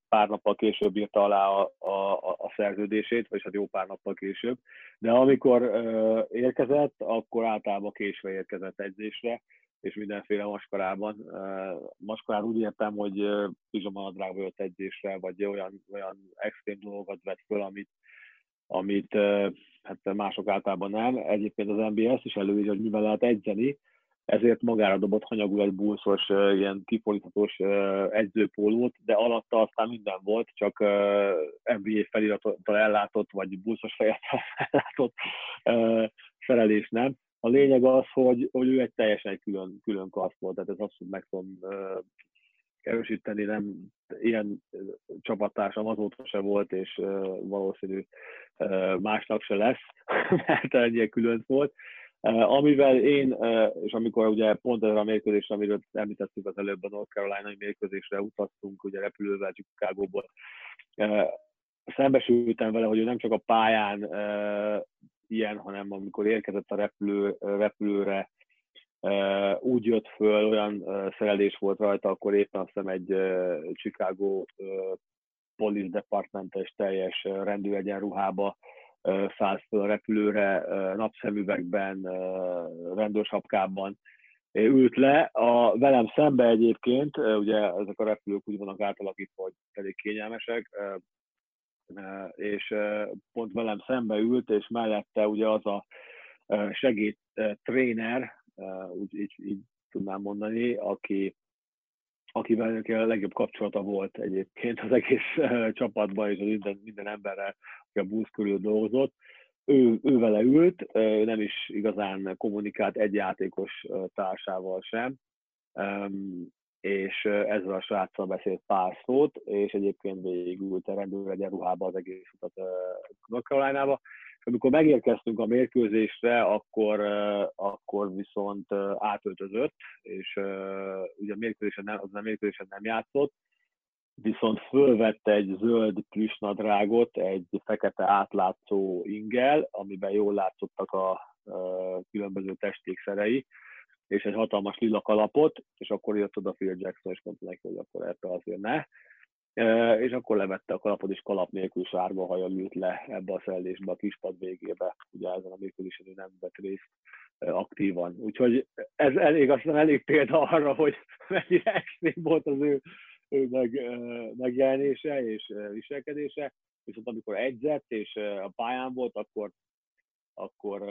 pár nappal később írta alá a, a, a szerződését, vagy hát jó pár nappal később, de amikor érkezett, akkor általában késve érkezett edzésre, és mindenféle maskarában. Maskarán úgy értem, hogy pizsamanadrágba jött edzésre, vagy olyan, olyan extrém dolgokat vett föl, amit, amit hát mások általában nem. Egyébként az NBS is előírja, hogy mivel lehet edzeni, ezért magára dobott hanyagul egy buszos, ilyen kipolitatós edzőpólót, de alatta aztán minden volt, csak NBA felirattal ellátott, vagy buszos fejettel ellátott felelés nem. A lényeg az, hogy, hogy ő egy teljesen külön, külön kaszt volt, tehát ez azt, hogy meg tudom uh, erősíteni, nem ilyen csapattársam azóta se volt, és uh, valószínű uh, másnak se lesz, mert ennyire külön volt. Uh, amivel én, uh, és amikor ugye pont erre a mérkőzésre, amiről említettük az előbb a North Carolina mérkőzésre utaztunk, ugye repülővel Chicago-ból, uh, szembesültem vele, hogy ő nem csak a pályán ilyen, hanem amikor érkezett a repülő, repülőre, úgy jött föl, olyan szerelés volt rajta, akkor éppen azt hiszem egy Chicago Police Departmentes teljes rendőregyenruhába szállt föl a repülőre, napszemüvegben, rendőrsapkában ült le. A, velem szembe egyébként, ugye ezek a repülők úgy vannak átalakítva, hogy elég kényelmesek, és pont velem szembe ült, és mellette ugye az a segéd tréner, úgy így, így tudnám mondani, aki, akivel neki a legjobb kapcsolata volt egyébként az egész csapatban és az minden, minden emberrel, aki a busz körül dolgozott. Ő, ő vele ült, nem is igazán kommunikált egy játékos társával sem, és ezzel a sráccal beszélt pár szót, és egyébként végigült a rendőr ruhába az egész utat North Carolina-ba. És amikor megérkeztünk a mérkőzésre, akkor, akkor viszont átöltözött, és ugye a mérkőzésen nem, az a mérkőzésen nem játszott, viszont fölvette egy zöld plüsnadrágot, egy fekete átlátszó ingel, amiben jól látszottak a különböző testékszerei, és egy hatalmas lila kalapot, és akkor jött oda Phil Jackson, és mondta neki, hogy akkor ebbe azért ne. És akkor levette a kalapot, és kalap nélkül sárga hajjal ült le ebbe a szellésbe, a kispad végébe, ugye ezen a mérkőzésen nem vett részt. aktívan. Úgyhogy ez elég, aztán elég példa arra, hogy mennyire extrém volt az ő, ő meg, megjelenése és viselkedése. Viszont amikor egyzett és a pályán volt, akkor, akkor,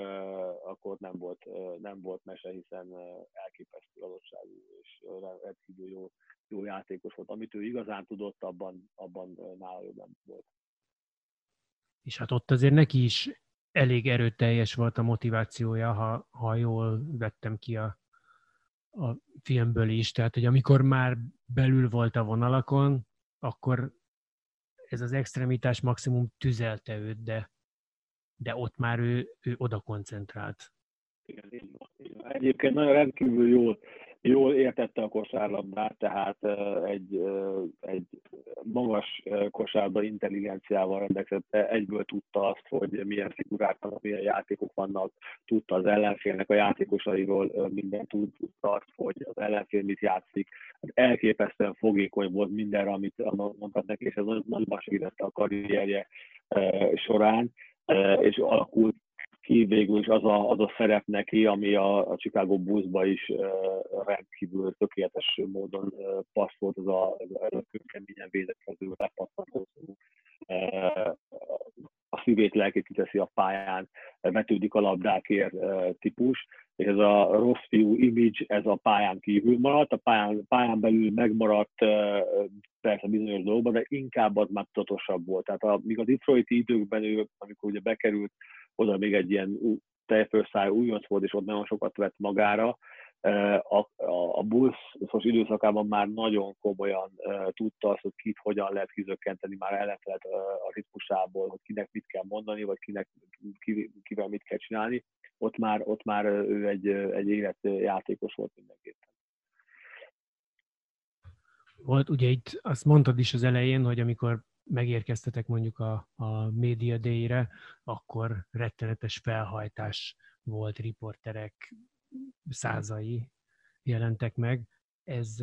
akkor nem, volt, nem volt mese, hiszen elképesztő adottságú és rendkívül jó, jó játékos volt. Amit ő igazán tudott, abban, abban nála jobb nem volt.
És hát ott azért neki is elég erőteljes volt a motivációja, ha, ha jól vettem ki a, a filmből is. Tehát, hogy amikor már belül volt a vonalakon, akkor ez az extremitás maximum tüzelte őt, de, de ott már ő, ő oda koncentrált.
Egyébként nagyon rendkívül jól jól értette a kosárlabdát, tehát egy, egy magas kosárba intelligenciával rendelkezett, egyből tudta azt, hogy milyen figurák vannak, milyen játékok vannak, tudta az ellenfélnek a játékosairól minden tudta azt, hogy az ellenfél mit játszik. Hát elképesztően fogékony volt mindenre, amit mondtak neki, és ez nagyon segítette a karrierje során, és alakult ki végül is az a, az a szerep neki, ami a, a Chicago Bulls-ba is uh, rendkívül tökéletes módon uh, passzolt, az a, az a keményen védekező, lepattanó, a szívét, lelkét kiteszi a pályán, vetődik a labdákért típus, és ez a rossz fiú image, ez a pályán kívül maradt, a pályán, pályán belül megmaradt persze bizonyos dolgokban, de inkább az már tudatosabb volt. Tehát a, míg a Detroiti időkben ő, amikor ugye bekerült oda még egy ilyen tejfőszáj újonc volt, és ott nagyon sokat vett magára. A, a, a buszos időszakában már nagyon komolyan tudta azt, hogy kit hogyan lehet kizökkenteni, már ellenfelet a ritmusából, hogy kinek mit kell mondani, vagy kinek, kivel mit kell csinálni. Ott már, ott már ő egy, egy életjátékos volt mindenképpen.
Volt, ugye itt azt mondtad is az elején, hogy amikor megérkeztetek mondjuk a, a Media Day-re, akkor rettenetes felhajtás volt, riporterek százai jelentek meg. Ez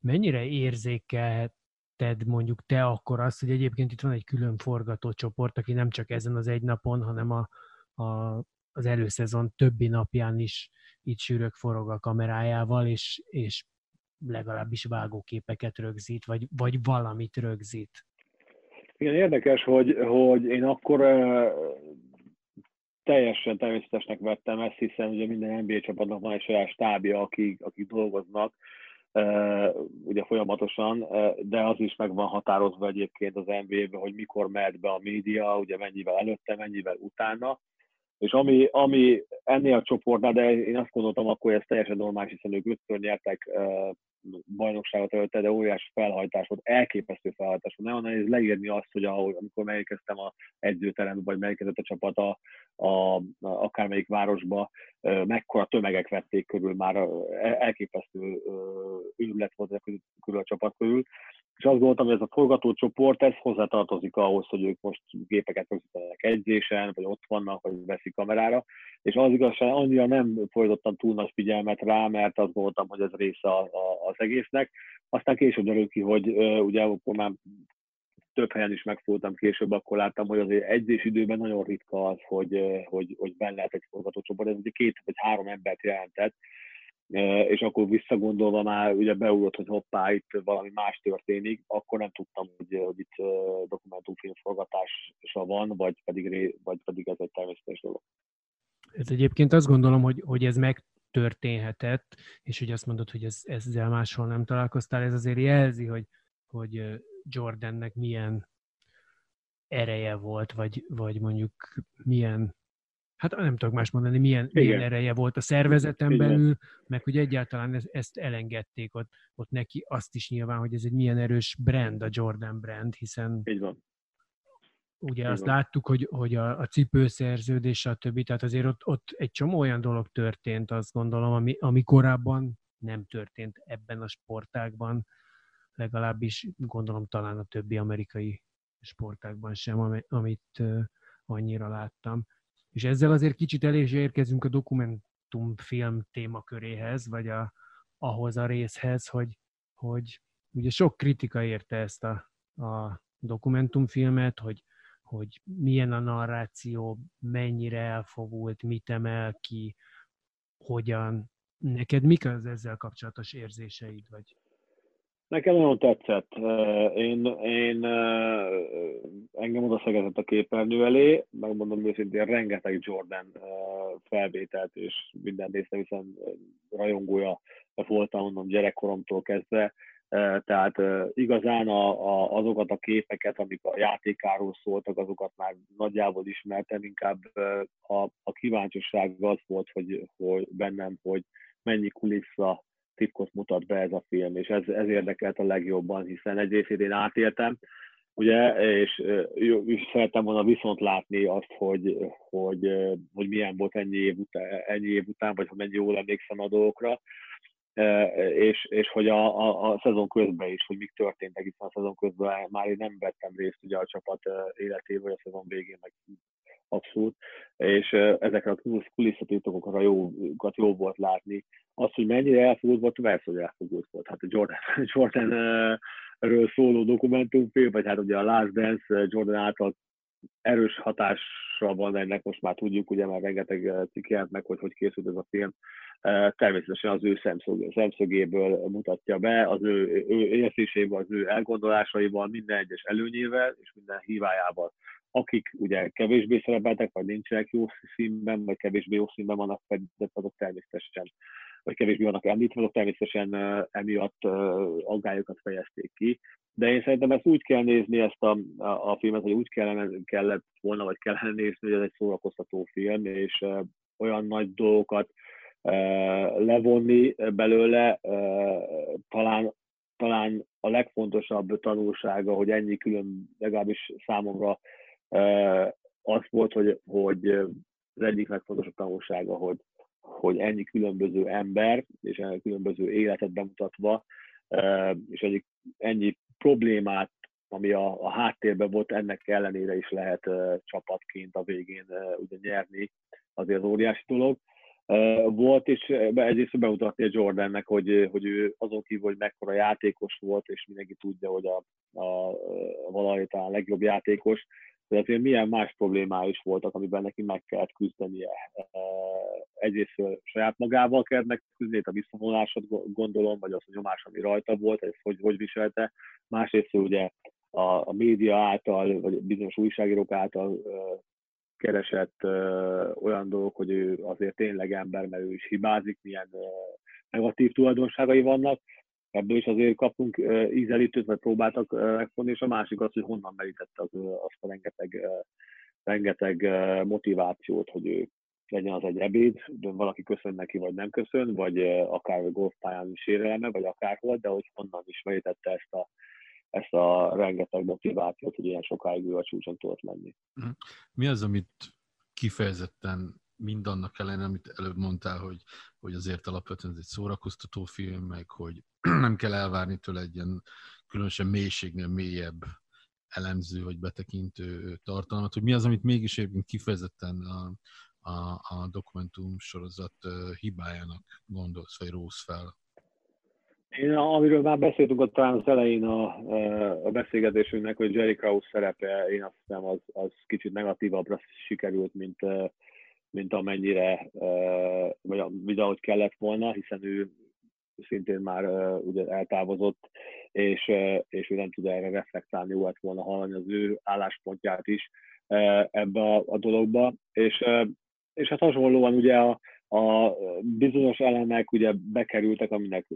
mennyire érzékelheted mondjuk te akkor azt, hogy egyébként itt van egy külön forgatócsoport, aki nem csak ezen az egy napon, hanem a, a, az előszezon többi napján is itt sűrök forog a kamerájával, és, és legalábbis vágóképeket rögzít, vagy, vagy valamit rögzít.
Igen, érdekes, hogy, hogy én akkor teljesen természetesnek vettem ezt, hiszen ugye minden NBA csapatnak van egy saját stábja, akik, akik dolgoznak, ugye folyamatosan, de az is meg van határozva egyébként az NBA-be, hogy mikor mehet be a média, ugye mennyivel előtte, mennyivel utána. És ami, ami ennél a csoportnál, de én azt gondoltam akkor, hogy ez teljesen normális, hiszen ők ötször nyertek bajnokságot előtte, de óriási felhajtás volt, elképesztő felhajtás volt. Nagyon nehéz leírni azt, hogy ahol, amikor megérkeztem a edzőterembe, vagy megérkezett a csapat a, a, akármelyik városba, mekkora tömegek vették körül, már elképesztő őrület volt körül a csapat körül. És azt gondoltam, hogy ez a forgatócsoport, ez hozzátartozik ahhoz, hogy ők most gépeket rögzítenek edzésen, vagy ott vannak, vagy veszik kamerára. És az igazság, annyira nem fordítottam túl nagy figyelmet rá, mert azt gondoltam, hogy ez része a, a, az egésznek. Aztán később derül ki, hogy ugye akkor már több helyen is megfogtam később, akkor láttam, hogy azért edzés időben nagyon ritka az, hogy, hogy, hogy benne lehet egy forgatócsoport. Ez ugye két vagy három embert jelentett, és akkor visszagondolva már ugye beugrott, hogy hoppá, itt valami más történik, akkor nem tudtam, hogy, hogy itt dokumentumfilm forgatása van, vagy pedig, vagy pedig ez egy természetes dolog.
Ez egyébként azt gondolom, hogy, hogy ez megtörténhetett, és hogy azt mondod, hogy ez, ezzel máshol nem találkoztál, ez azért jelzi, hogy, hogy Jordannek milyen ereje volt, vagy, vagy mondjuk milyen hát nem tudok más mondani, milyen, milyen ereje volt a szervezeten Igen. belül, meg hogy egyáltalán ezt, ezt elengedték ott, ott neki azt is nyilván, hogy ez egy milyen erős brand, a Jordan brand, hiszen
Így van.
ugye Így azt van. láttuk, hogy, hogy a, a cipőszerződés, a többi, tehát azért ott, ott egy csomó olyan dolog történt, azt gondolom, ami, ami korábban nem történt ebben a sportágban, legalábbis gondolom talán a többi amerikai sportágban sem, amit annyira láttam. És ezzel azért kicsit el is érkezünk a dokumentumfilm témaköréhez, vagy a, ahhoz a részhez, hogy, hogy ugye sok kritika érte ezt a, a dokumentumfilmet, hogy, hogy milyen a narráció, mennyire elfogult, mit emel ki, hogyan, neked mik az ezzel kapcsolatos érzéseid, vagy
Nekem nagyon tetszett. Én, én engem oda szegezett a képernyő elé, megmondom őszintén, rengeteg Jordan felvételt és minden néztem, hiszen rajongója voltam mondom gyerekkoromtól kezdve, tehát igazán a, a, azokat a képeket, amik a játékáról szóltak, azokat már nagyjából ismertem, inkább a, a kíváncsiság az volt, hogy, hogy bennem, hogy mennyi kulissza titkot mutat be ez a film, és ez, ez érdekelt a legjobban, hiszen egy részét én átéltem, ugye, és, és szerettem volna viszont látni azt, hogy, hogy, hogy milyen volt ennyi év, után, ennyi év után, vagy hogy mennyi jól emlékszem a dolgokra, és, és hogy a, a, a szezon közben is, hogy mik történtek, hiszen a szezon közben már én nem vettem részt ugye a csapat életében, vagy a szezon végén, meg abszolút, és ezekre a kulisszatitokokra jókat jó volt látni. Az, hogy mennyire elfogult volt, persze, hogy elfogult volt. Hát a Jordan, Jordan ről szóló dokumentumfilm, vagy hát ugye a Last Dance Jordan által erős hatással van ennek, most már tudjuk, ugye már rengeteg cikk meg, hogy hogy készült ez a film. Természetesen az ő szemszög, szemszögéből mutatja be, az ő, ő érzéséből, az ő elgondolásaival, minden egyes előnyével és minden hívájával akik ugye kevésbé szerepeltek, vagy nincsenek jó színben, vagy kevésbé jó színben vannak fedett, azok természetesen, vagy kevésbé vannak említve, azok természetesen emiatt aggályokat fejezték ki. De én szerintem ezt úgy kell nézni ezt a, a, a filmet, hogy úgy kellene, kellett volna, vagy kellene nézni, hogy ez egy szórakoztató film, és olyan nagy dolgokat levonni belőle, talán talán a legfontosabb tanulsága, hogy ennyi külön, legalábbis számomra az volt, hogy, hogy az egyik legfontosabb tanulsága, hogy, hogy ennyi különböző ember, és ennyi különböző életet bemutatva, és egyik ennyi problémát, ami a, a háttérben volt, ennek ellenére is lehet csapatként a végén ugye nyerni, azért az óriási dolog. Volt, és egyrészt bemutatni a Jordannek, hogy, hogy ő azon kívül, hogy mekkora játékos volt, és mindenki tudja, hogy a, a, a legjobb játékos, azért milyen más problémái is voltak, amiben neki meg kellett küzdenie. Egyrészt saját magával kellett megküzdeni, a visszavonásod gondolom, vagy az a nyomás, ami rajta volt, ez hogy, hogy viselte. Másrészt ugye a, a média által, vagy bizonyos újságírók által keresett olyan dolgok, hogy ő azért tényleg ember, mert ő is hibázik, milyen negatív tulajdonságai vannak, ebből is azért kapunk ízelítőt, vagy próbáltak megfogni, és a másik az, hogy honnan merítette az, azt a rengeteg, rengeteg motivációt, hogy ő legyen az egy ebéd, de valaki köszön neki, vagy nem köszön, vagy akár golfpályán sérelme, vagy akárhol, de hogy honnan is merítette ezt a, ezt a rengeteg motivációt, hogy ilyen sokáig ő a csúcson tudott lenni.
Mhm. Mi az, amit kifejezetten mindannak ellenére, amit előbb mondtál, hogy, hogy azért alapvetően ez egy szórakoztató film, meg hogy nem kell elvárni tőle egy ilyen különösen mélységnél mélyebb elemző vagy betekintő tartalmat, hogy mi az, amit mégis egyébként kifejezetten a, a, a dokumentum sorozat hibájának gondolsz, vagy rósz fel?
Én, amiről már beszéltünk ott talán az elején a, a beszélgetésünknek, hogy Jerry Krause szerepe, én azt hiszem, az, az kicsit negatívabbra sikerült, mint, mint amennyire, vagy, vagy ahogy kellett volna, hiszen ő szintén már ugye eltávozott, és, és ő nem tud erre reflektálni, jó lett volna hallani az ő álláspontját is ebbe a, a dologba, és, és hát hasonlóan ugye a, a bizonyos elemek ugye bekerültek, aminek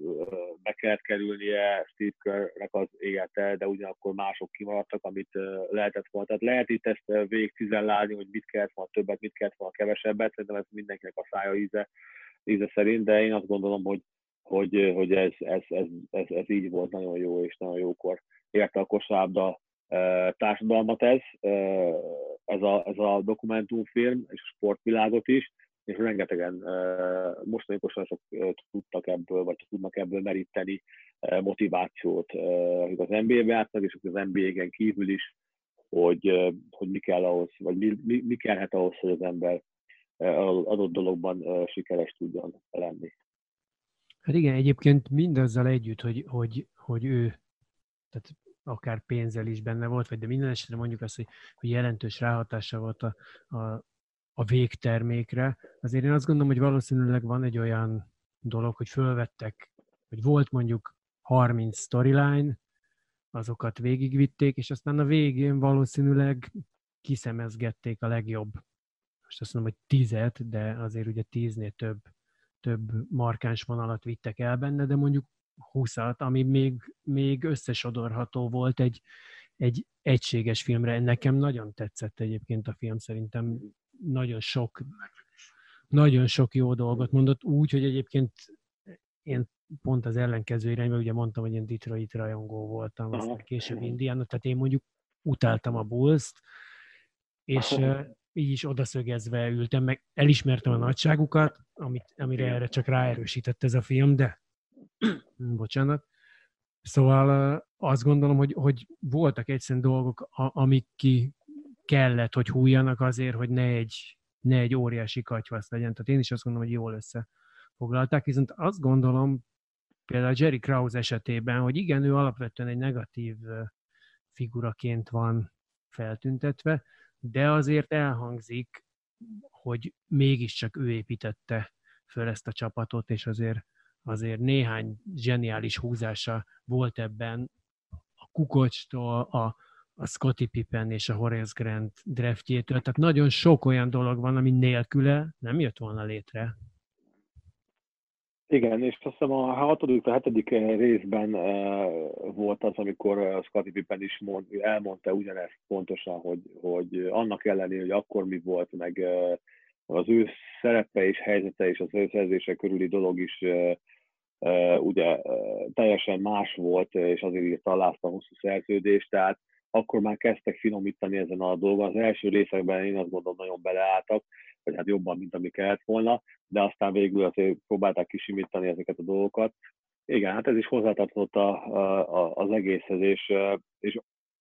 be kellett kerülnie Steve Kerrnek az élete, de ugyanakkor mások kimaradtak, amit lehetett volna. Tehát lehet itt ezt végig cizellálni, hogy mit kellett volna többet, mit kellett volna kevesebbet, szerintem ez mindenkinek a szája íze, íze szerint, de én azt gondolom, hogy, hogy, hogy ez, ez, ez, ez, ez, így volt nagyon jó, és nagyon jókor érte a kosárlabda társadalmat ez, ez a, ez a dokumentumfilm, és a sportvilágot is, és rengetegen mostani kosarasok tudtak ebből, vagy tudnak ebből meríteni motivációt, hogy az NBA-be játsznak, és az NBA-gen kívül is, hogy, hogy mi kell ahhoz, vagy mi, mi, mi kellhet ahhoz, hogy az ember adott dologban sikeres tudjon lenni.
Hát igen, egyébként mindazzal együtt, hogy, hogy, hogy ő, tehát akár pénzzel is benne volt, vagy de minden esetre mondjuk azt, hogy, hogy jelentős ráhatása volt a, a a végtermékre. Azért én azt gondolom, hogy valószínűleg van egy olyan dolog, hogy fölvettek, hogy volt mondjuk 30 storyline, azokat végigvitték, és aztán a végén valószínűleg kiszemezgették a legjobb, most azt mondom, hogy tizet, de azért ugye tíznél több, több markáns vonalat vittek el benne, de mondjuk húszat, ami még, még összesodorható volt egy, egy egységes filmre. Nekem nagyon tetszett egyébként a film, szerintem nagyon sok, nagyon sok jó dolgot mondott, úgy, hogy egyébként én pont az ellenkező irányba, ugye mondtam, hogy én Detroit rajongó voltam, aztán később Indiana, tehát én mondjuk utáltam a Bulls-t, és így is odaszögezve ültem, meg elismertem a nagyságukat, amit, amire erre csak ráerősített ez a film, de bocsánat. Szóval azt gondolom, hogy, hogy voltak egyszerűen dolgok, amik ki kellett, hogy hújjanak azért, hogy ne egy, ne egy óriási katyvasz legyen. Tehát én is azt gondolom, hogy jól összefoglalták, viszont azt gondolom, például Jerry Krause esetében, hogy igen, ő alapvetően egy negatív figuraként van feltüntetve, de azért elhangzik, hogy mégiscsak ő építette föl ezt a csapatot, és azért, azért néhány zseniális húzása volt ebben a Kukocstól, a, a Scotty Pippen és a Horace Grant draftjétől. Tehát nagyon sok olyan dolog van, ami nélküle nem jött volna létre.
Igen, és azt hiszem a hatodik, a hetedik részben uh, volt az, amikor Scottie Pippen is mond, elmondta ugyanezt pontosan, hogy, hogy annak ellenére, hogy akkor mi volt, meg uh, az ő szerepe és helyzete és az ő szerzése körüli dolog is uh, ugye teljesen más volt, és azért írta alá a hosszú szerződést, tehát akkor már kezdtek finomítani ezen a dolgon. Az első részekben én azt gondolom nagyon beleálltak, vagy hát jobban, mint ami kellett volna, de aztán végül azért próbálták kisimítani ezeket a dolgokat. Igen, hát ez is hozzátartozott a, a, az egészhez, és, és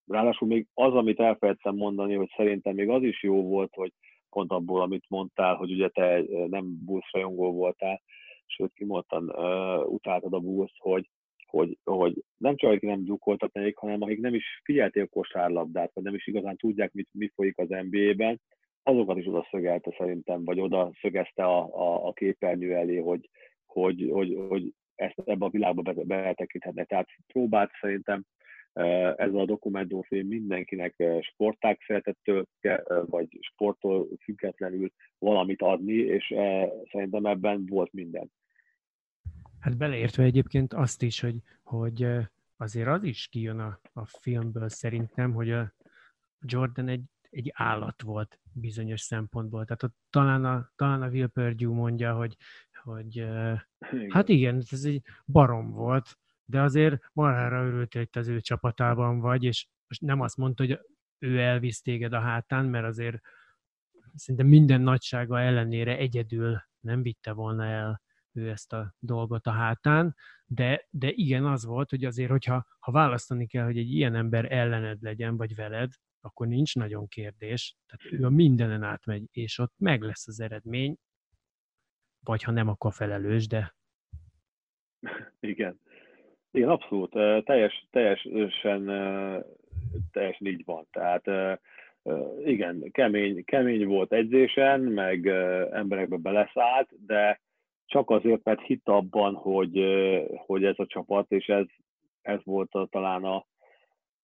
ráadásul még az, amit elfelejtettem mondani, hogy szerintem még az is jó volt, hogy pont abból, amit mondtál, hogy ugye te nem Bulls rajongó voltál, sőt kimondtan uh, utáltad a Bulls, hogy, hogy, hogy nem csak akik nem drukkoltak nekik, hanem akik nem is figyelték a kosárlabdát, vagy nem is igazán tudják, mit, mi folyik az NBA-ben, azokat is oda szögelte szerintem, vagy oda szögezte a, a, a képernyő elé, hogy, hogy, hogy, hogy ezt ebbe a világba betekinthetnek. Tehát próbált szerintem ez a dokumentumfilm mindenkinek sportág szeretettől, vagy sporttól függetlenül valamit adni, és szerintem ebben volt minden.
Hát beleértve egyébként azt is, hogy, hogy azért az is kijön a, a filmből szerintem, hogy a Jordan egy egy állat volt bizonyos szempontból. Tehát ott talán a, talán a Will Perdue mondja, hogy, hogy igen. hát igen, ez egy barom volt, de azért marhára örült, hogy az ő csapatában vagy, és most nem azt mondta, hogy ő elvisz téged a hátán, mert azért szinte minden nagysága ellenére egyedül nem vitte volna el ő ezt a dolgot a hátán, de, de igen, az volt, hogy azért, hogyha ha választani kell, hogy egy ilyen ember ellened legyen, vagy veled, akkor nincs nagyon kérdés. Tehát ő a mindenen átmegy, és ott meg lesz az eredmény, vagy ha nem, akkor felelős, de...
Igen. Igen, abszolút. Teljes, teljesen, teljesen így van. Tehát igen, kemény, kemény volt edzésen, meg emberekbe beleszállt, de csak azért, mert hit abban, hogy, hogy ez a csapat, és ez, ez volt a, talán a,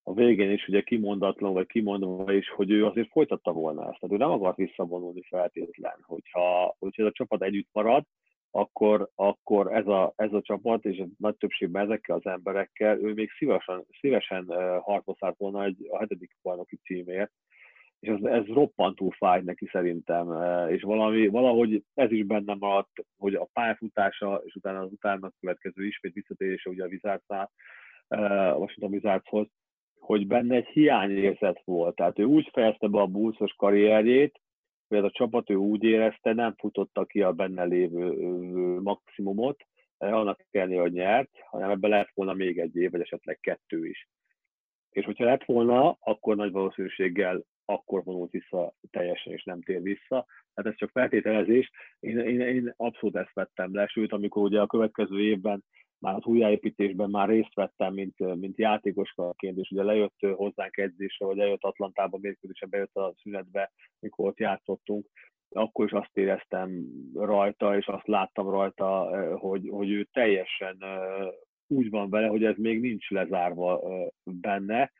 a végén is ugye kimondatlan, vagy kimondva is, hogy ő azért folytatta volna ezt. Tehát ő nem akart visszavonulni feltétlen. Hogyha, hogyha ez a csapat együtt marad, akkor, akkor ez, a, ez a csapat, és nagy többségben ezekkel az emberekkel, ő még szívesen, szívesen harcba volna egy, a hetedik bajnoki címért, és ez, ez roppantú fáj neki szerintem, és valami, valahogy ez is benne maradt, hogy a pályafutása, és utána az utána következő ismét visszatérése ugye a Wizardsnál, a Washington Wizardshoz, hogy benne egy hiányérzet volt. Tehát ő úgy fejezte be a búszos karrierjét, hogy ez a csapat ő úgy érezte, nem futotta ki a benne lévő maximumot, annak ellenére, hogy nyert, hanem ebben lett volna még egy év, vagy esetleg kettő is. És hogyha lett volna, akkor nagy valószínűséggel akkor vonult vissza teljesen, és nem tér vissza. Hát ez csak feltételezés. Én, én, én abszolút ezt vettem le, sőt, amikor ugye a következő évben már az újjáépítésben már részt vettem, mint, mint játékosként, és ugye lejött hozzánk edzésre, vagy lejött Atlantába mérkőzésre, bejött a szünetbe, mikor ott játszottunk, akkor is azt éreztem rajta, és azt láttam rajta, hogy, hogy ő teljesen úgy van vele, hogy ez még nincs lezárva benne.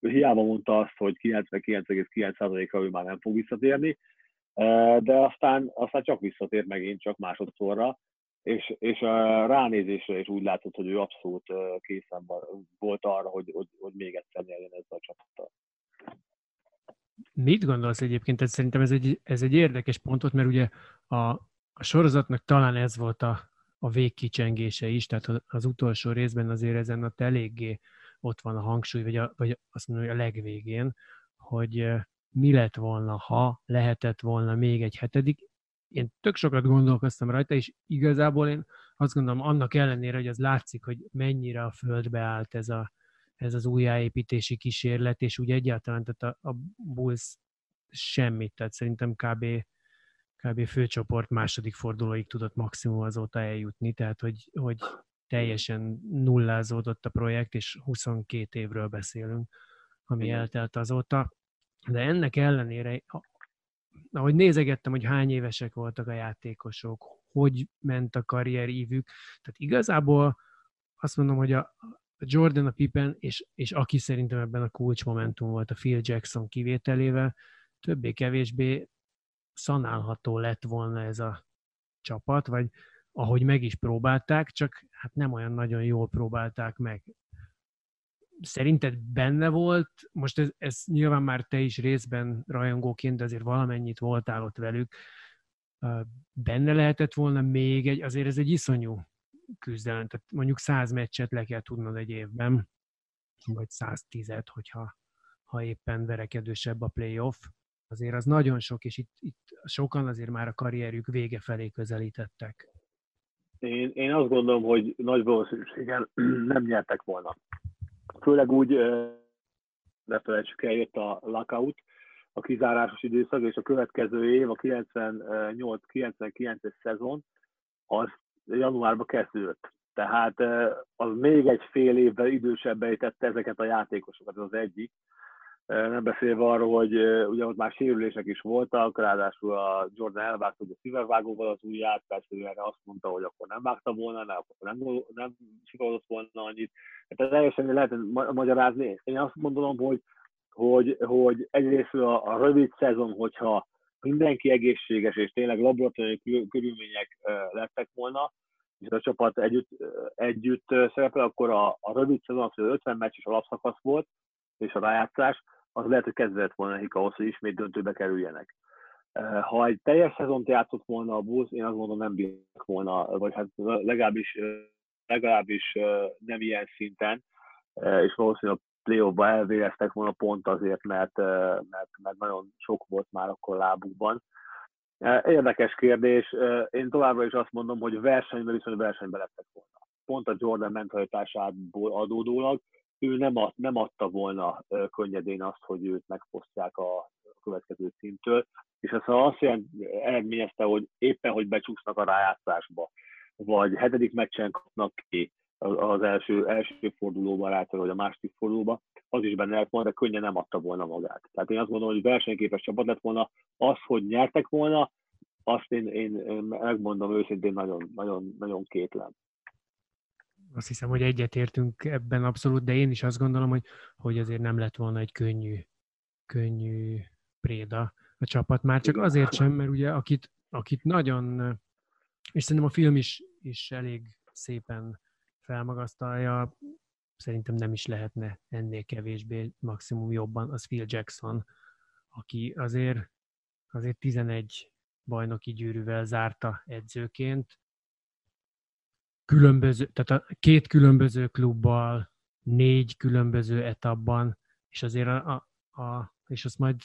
Hiába mondta azt, hogy 99,9%-a ő már nem fog visszatérni, de aztán, aztán csak visszatért megint, csak másodszorra, és, és a ránézésre is úgy látszott, hogy ő abszolút készen volt arra, hogy, hogy, hogy még egyszer nyerjen ezzel a csapattal.
Mit gondolsz egyébként? Ez szerintem ez egy, ez egy érdekes pont volt, mert ugye a, a sorozatnak talán ez volt a, a végkicsengése is, tehát az utolsó részben azért ezen ott eléggé ott van a hangsúly, vagy, a, vagy azt mondom, hogy a legvégén, hogy mi lett volna, ha lehetett volna még egy hetedik. Én tök sokat gondolkoztam rajta, és igazából én azt gondolom, annak ellenére, hogy az látszik, hogy mennyire a földbe állt ez, a, ez az újjáépítési kísérlet, és úgy egyáltalán tehát a, a Bulls semmit, tehát szerintem kb kb. főcsoport második fordulóig tudott maximum azóta eljutni, tehát hogy, hogy teljesen nullázódott a projekt, és 22 évről beszélünk, ami eltelt azóta. De ennek ellenére, ahogy nézegettem, hogy hány évesek voltak a játékosok, hogy ment a karrierívük, tehát igazából azt mondom, hogy a Jordan, a Pippen, és, és aki szerintem ebben a kulcsmomentum volt a Phil Jackson kivételével, többé-kevésbé szanálható lett volna ez a csapat, vagy ahogy meg is próbálták, csak hát nem olyan nagyon jól próbálták meg. Szerinted benne volt, most ez, ez nyilván már te is részben rajongóként, de azért valamennyit voltál ott velük, benne lehetett volna még egy, azért ez egy iszonyú küzdelem, tehát mondjuk száz meccset le kell tudnod egy évben, vagy 110-et, hogyha ha éppen verekedősebb a playoff azért az nagyon sok, és itt, itt sokan azért már a karrierjük vége felé közelítettek.
Én, én azt gondolom, hogy nagy valószínűséggel nem nyertek volna. Főleg úgy, ne felejtsük el, jött a lockout, a kizárásos időszak, és a következő év, a 98-99-es szezon, az januárban kezdődött. Tehát az még egy fél évvel idősebben tette ezeket a játékosokat, ez az egyik. Nem beszélve arról, hogy ugye ott már sérülések is voltak, ráadásul a Jordan elvágta hogy a szívevvágóval az ujját, persze azt mondta, hogy akkor nem vágta volna, nem, akkor nem, nem sikorodott volna annyit. Tehát teljesen lehet magyarázni. Én azt gondolom, hogy, hogy, hogy egyrészt a, a rövid szezon, hogyha mindenki egészséges és tényleg laboratóriumi körülmények lettek volna, és a csapat együtt, együtt szerepel, akkor a, a rövid szezon, az 50 meccs és alapszakasz volt, és a rájátszás, az lehet, hogy kezdett volna nekik ahhoz, hogy ismét döntőbe kerüljenek. Ha egy teljes szezont játszott volna a Bulls, én azt mondom nem bírnak volna, vagy hát legalábbis, legalábbis nem ilyen szinten, és valószínűleg a play elvéreztek volna pont azért, mert, mert, mert nagyon sok volt már akkor lábukban. Érdekes kérdés. Én továbbra is azt mondom, hogy versenyben viszont versenyben lettek volna. Pont a Jordan mentalitásából adódólag, ő nem, ad, nem adta volna könnyedén azt, hogy őt megfosztják a következő szintől, és ez azt eredményezte, hogy éppen, hogy becsúsznak a rájátszásba, vagy hetedik meccsen kapnak ki az első, első fordulóban rájátszani, vagy a második fordulóban, az is benne lett volna, de könnyen nem adta volna magát. Tehát én azt gondolom, hogy versenyképes csapat lett volna, az, hogy nyertek volna, azt én, én megmondom őszintén nagyon, nagyon, nagyon kétlem
azt hiszem, hogy egyetértünk ebben abszolút, de én is azt gondolom, hogy, hogy azért nem lett volna egy könnyű, könnyű préda a csapat. Már csak azért sem, mert ugye akit, akit nagyon, és szerintem a film is, is elég szépen felmagasztalja, szerintem nem is lehetne ennél kevésbé, maximum jobban, az Phil Jackson, aki azért, azért 11 bajnoki gyűrűvel zárta edzőként, különböző, tehát a két különböző klubbal, négy különböző etapban, és azért a, a, a és azt majd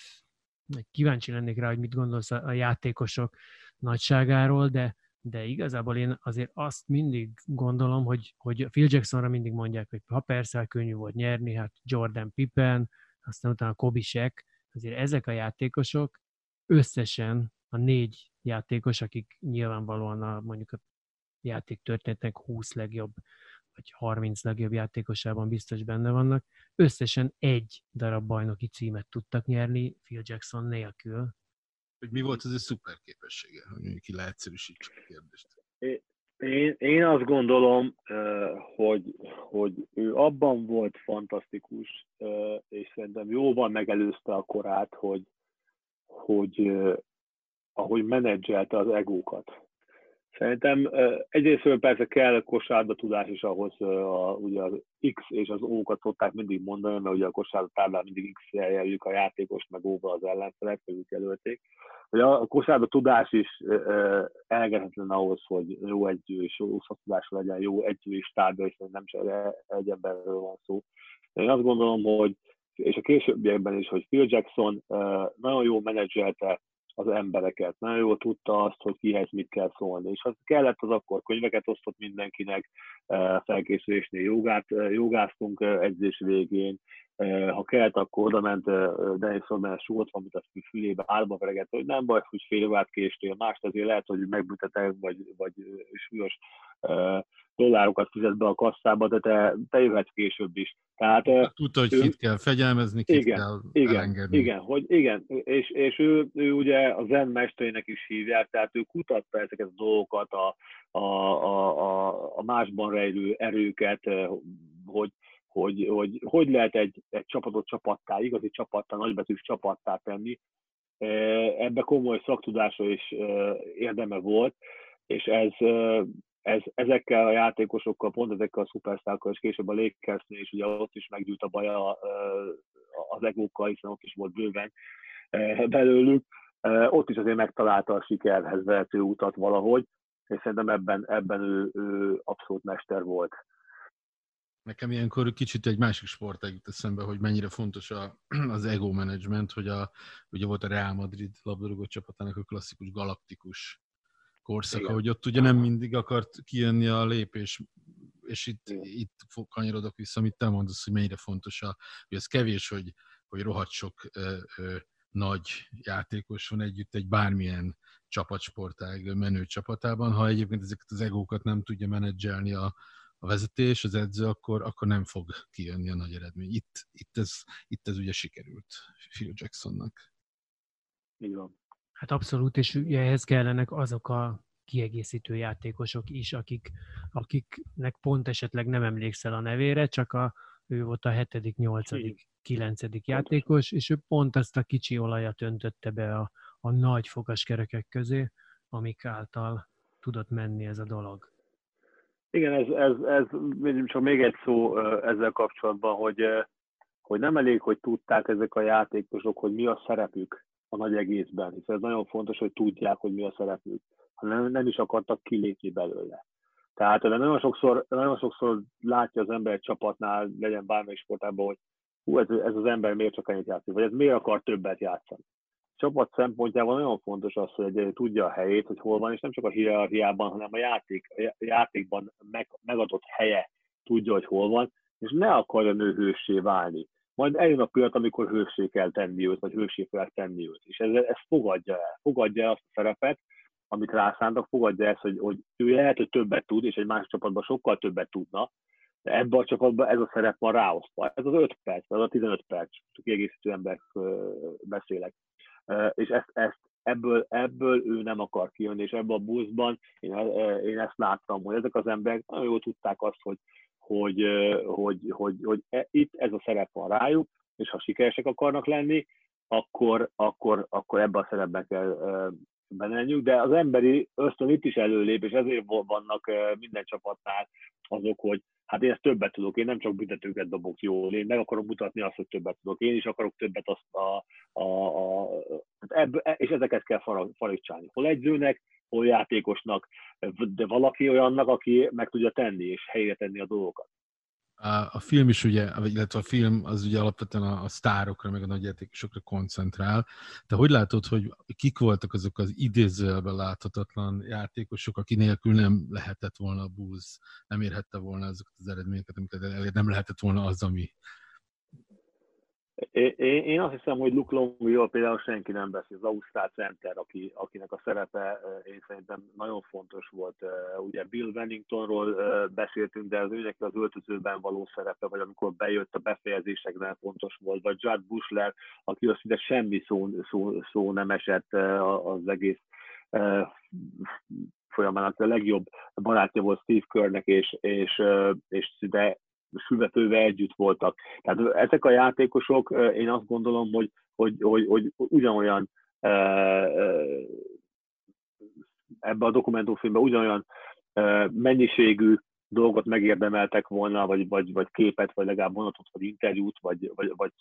kíváncsi lennék rá, hogy mit gondolsz a, a játékosok nagyságáról, de, de igazából én azért azt mindig gondolom, hogy, hogy Phil Jacksonra mindig mondják, hogy ha persze könnyű volt nyerni, hát Jordan Pippen, aztán utána Kobe Shaq, azért ezek a játékosok összesen a négy játékos, akik nyilvánvalóan a, mondjuk a játék történetnek 20 legjobb vagy 30 legjobb játékosában biztos benne vannak. Összesen egy darab bajnoki címet tudtak nyerni Phil Jackson nélkül.
Hogy mi volt az ő szuper képessége, hogy ki leegyszerűsítsük a kérdést.
Én, én azt gondolom, hogy, hogy ő abban volt fantasztikus, és szerintem jóval megelőzte a korát, hogy, hogy ahogy menedzselte az egókat. Szerintem egyrészt persze kell kosárba tudás is ahhoz, a, ugye az X és az O-kat szokták mindig mondani, mert ugye a kosárba táblán mindig X jelöljük a játékos, meg O-ba az ellenfelek, ők jelölték. Hogy a kosárba tudás is elengedhetetlen ahhoz, hogy jó egyő és jó tudás legyen, jó egyő és tárgya, és nem csak egy emberről van szó. Én azt gondolom, hogy és a későbbiekben is, hogy Phil Jackson nagyon jó menedzselte az embereket. Nagyon jól tudta azt, hogy kihez mit kell szólni. És ha kellett, az akkor könyveket osztott mindenkinek, eh, felkészülésnél jogát, eh, jogáztunk eh, edzés végén, ha kellett, akkor oda ment Dennis Rodman súlyt, amit a fülébe álba veregett, hogy nem baj, hogy fél órát késtél, mást azért lehet, hogy megbüntetek, vagy, vagy súlyos dollárokat fizet be a kasszába, de te, te jöhetsz később is.
Tehát, Tudta, hogy ő, kit kell fegyelmezni, kit
igen,
kell
igen,
elengedni.
Igen, hogy igen, és, és ő, ő ugye a zen mesterének is hívják, tehát ő kutatta ezeket a dolgokat, a, a, a, a másban rejlő erőket, hogy hogy hogy, hogy lehet egy, egy csapatot csapattá, igazi csapattá, nagybetűs csapattá tenni. Ebbe komoly szaktudása is érdeme volt, és ez ez, ezekkel a játékosokkal, pont ezekkel a szupersztákkal, és később a Lakersnél is, ugye ott is meggyűlt a baja az egókkal, hiszen ott is volt bőven belőlük, ott is azért megtalálta a sikerhez vezető utat valahogy, és szerintem ebben, ebben ő, ő abszolút mester volt.
Nekem ilyenkor kicsit egy másik sport jut eszembe, hogy mennyire fontos a, az ego management, hogy a, ugye volt a Real Madrid labdarúgó csapatának a klasszikus galaktikus korszaka, Igen. hogy ott ugye nem mindig akart kijönni a lépés, és itt, itt kanyarodok vissza, amit te mondasz, hogy mennyire fontos, a, hogy ez kevés, hogy, hogy rohadt sok ö, ö, nagy játékos van együtt egy bármilyen csapatsportág menő csapatában, ha egyébként ezeket az egókat nem tudja menedzselni a, a vezetés, az edző, akkor, akkor nem fog kijönni a nagy eredmény. Itt, itt, ez, itt ez ugye sikerült Phil Jacksonnak.
Így van.
Hát abszolút, és ugye ehhez kellenek azok a kiegészítő játékosok is, akik, akiknek pont esetleg nem emlékszel a nevére, csak a, ő volt a hetedik, nyolcadik, kilencedik játékos, és ő pont azt a kicsi olajat öntötte be a, a nagy fogaskerekek közé, amik által tudott menni ez a dolog.
Igen, ez, ez, ez csak még egy szó ezzel kapcsolatban, hogy, hogy nem elég, hogy tudták ezek a játékosok, hogy mi a szerepük a nagy egészben, hiszen ez nagyon fontos, hogy tudják, hogy mi a szerepük, hanem nem is akartak kilépni belőle. Tehát de nagyon sokszor, nagyon sokszor látja az ember egy csapatnál, legyen bármely sportában, hogy hú, ez, ez az ember miért csak ennyit játszik, vagy ez miért akar többet játszani csapat szempontjából nagyon fontos az, hogy egy tudja a helyét, hogy hol van, és nem csak a hierarchiában, hanem a, játék, a játékban meg, megadott helye tudja, hogy hol van, és ne akarja nő hőssé válni. Majd eljön a pillanat, amikor hőssé kell tenni őt, vagy hőssé kell tenni őt. És ez, ez fogadja el. Fogadja el azt a szerepet, amit rászántak, fogadja ezt, hogy, hogy ő lehet, hogy többet tud, és egy másik csapatban sokkal többet tudna, de ebben a csapatban ez a szerep van ráosztva. Ez az 5 perc, ez a 15 perc, csak kiegészítő ember beszélek és ezt, ezt ebből, ebből ő nem akar kijönni, és ebből a buszban én, én ezt láttam, hogy ezek az emberek nagyon jól tudták azt, hogy, hogy, hogy, hogy, hogy e, itt ez a szerep van rájuk, és ha sikeresek akarnak lenni, akkor, akkor, akkor ebbe a szerepbe kell benenjük, de az emberi ösztön itt is előlép, és ezért vannak minden csapatnál azok, hogy hát én ezt többet tudok, én nem csak büntetőket dobok jól, én meg akarom mutatni azt, hogy többet tudok, én is akarok többet azt a, a, a hát ebb, és ezeket kell faricsálni. Hol egyzőnek, hol játékosnak, de valaki olyannak, aki meg tudja tenni, és helyre tenni a dolgokat.
A film is ugye, illetve a film az ugye alapvetően a, a sztárokra, meg a nagyjátékosokra koncentrál. De hogy látod, hogy kik voltak azok az idézőjelben láthatatlan játékosok, aki nélkül nem lehetett volna a Bulls, nem érhette volna azokat az eredményeket, amiket elért, nem lehetett volna az, ami...
Én, én azt hiszem, hogy Luke Longville például senki nem beszél, az Ausztrál Center, aki, akinek a szerepe én szerintem nagyon fontos volt. Ugye Bill Wenningtonról beszéltünk, de az őnek az öltözőben való szerepe, vagy amikor bejött a befejezésekben fontos volt, vagy Judd Bushler, aki azt ide semmi szó, szó, szó nem esett az egész folyamán, a legjobb barátja volt Steve Körnek, és, és, és de sülvetőve együtt voltak. Tehát ezek a játékosok, én azt gondolom, hogy, hogy, hogy, hogy ugyanolyan ebbe a dokumentumfilmben ugyanolyan mennyiségű dolgot megérdemeltek volna, vagy, vagy, vagy képet, vagy legalább vonatot, vagy interjút, vagy, vagy, vagy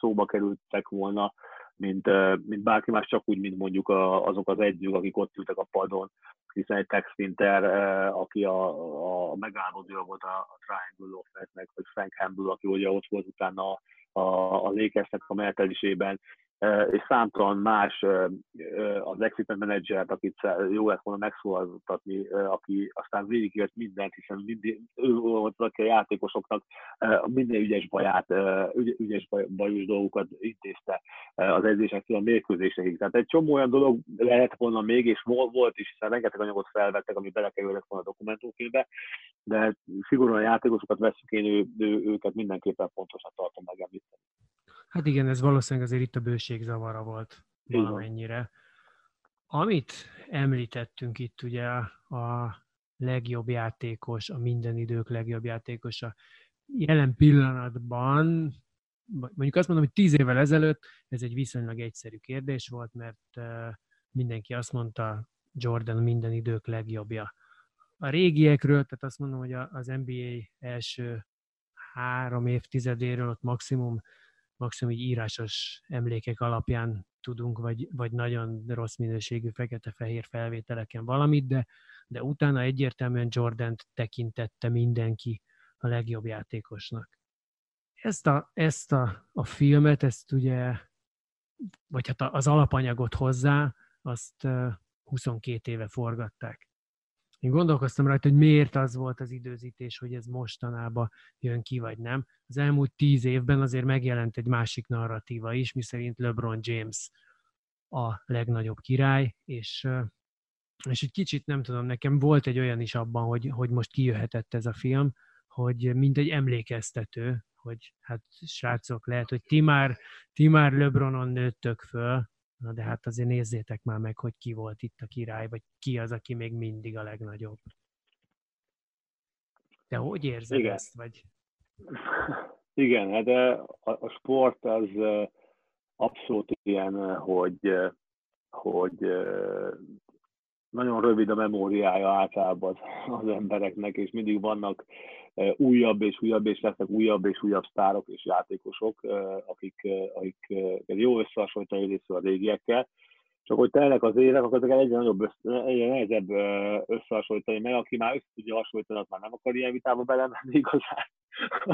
szóba kerültek volna, mint, mint bárki más, csak úgy, mint mondjuk azok az egyzők, akik ott ültek a padon, hiszen egy Tex Winter, aki a, a megálmodója volt a, Triangle of vagy Frank Hambel, aki ugye ott volt utána a, a, a Lakersnek a menetelésében, és számtalan más az exit menedzsert, akit jó lett volna megszólaltatni, aki aztán végigért mindent, hiszen mindig, ő volt, aki a játékosoknak minden ügyes baját, ügyes bajos dolgokat intézte az edzésektől a mérkőzésekig. Tehát egy csomó olyan dolog lehet volna még, és volt is, hiszen rengeteg anyagot felvettek, ami belekerülnek volna a dokumentumfilmbe, de szigorúan a játékosokat veszük, én ő, ő, őket mindenképpen fontosnak tartom megemlíteni.
Hát igen, ez valószínűleg azért itt a bőség zavara volt valamennyire. Amit említettünk itt ugye a legjobb játékos, a minden idők legjobb játékosa, jelen pillanatban, mondjuk azt mondom, hogy tíz évvel ezelőtt ez egy viszonylag egyszerű kérdés volt, mert mindenki azt mondta, Jordan minden idők legjobbja. A régiekről, tehát azt mondom, hogy az NBA első három évtizedéről ott maximum maximum így írásos emlékek alapján tudunk, vagy, vagy nagyon rossz minőségű fekete-fehér felvételeken valamit, de, de utána egyértelműen jordan tekintette mindenki a legjobb játékosnak. Ezt a, ezt a, a filmet, ezt ugye, vagy hát az alapanyagot hozzá, azt 22 éve forgatták. Én gondolkoztam rajta, hogy miért az volt az időzítés, hogy ez mostanában jön ki, vagy nem. Az elmúlt tíz évben azért megjelent egy másik narratíva is, miszerint LeBron James a legnagyobb király, és, és egy kicsit nem tudom, nekem volt egy olyan is abban, hogy, hogy most kijöhetett ez a film, hogy mint egy emlékeztető, hogy hát srácok, lehet, hogy ti már, ti már LeBronon nőttök föl, Na de hát azért nézzétek már meg, hogy ki volt itt a király, vagy ki az, aki még mindig a legnagyobb. Te hogy érzed Igen. ezt? Vagy?
Igen, hát a, a sport az abszolút ilyen, hogy, hogy nagyon rövid a memóriája általában az, az embereknek, és mindig vannak újabb és újabb, és lesznek újabb és újabb sztárok és játékosok, akik, akik jó összehasonlítani részül a régiekkel. Csak hogy telnek az évek, akkor ezeket egyre nagyobb, össze, egyre nehezebb összehasonlítani, meg aki már össze tudja hasonlítani, az már nem akar ilyen vitába belemenni igazán.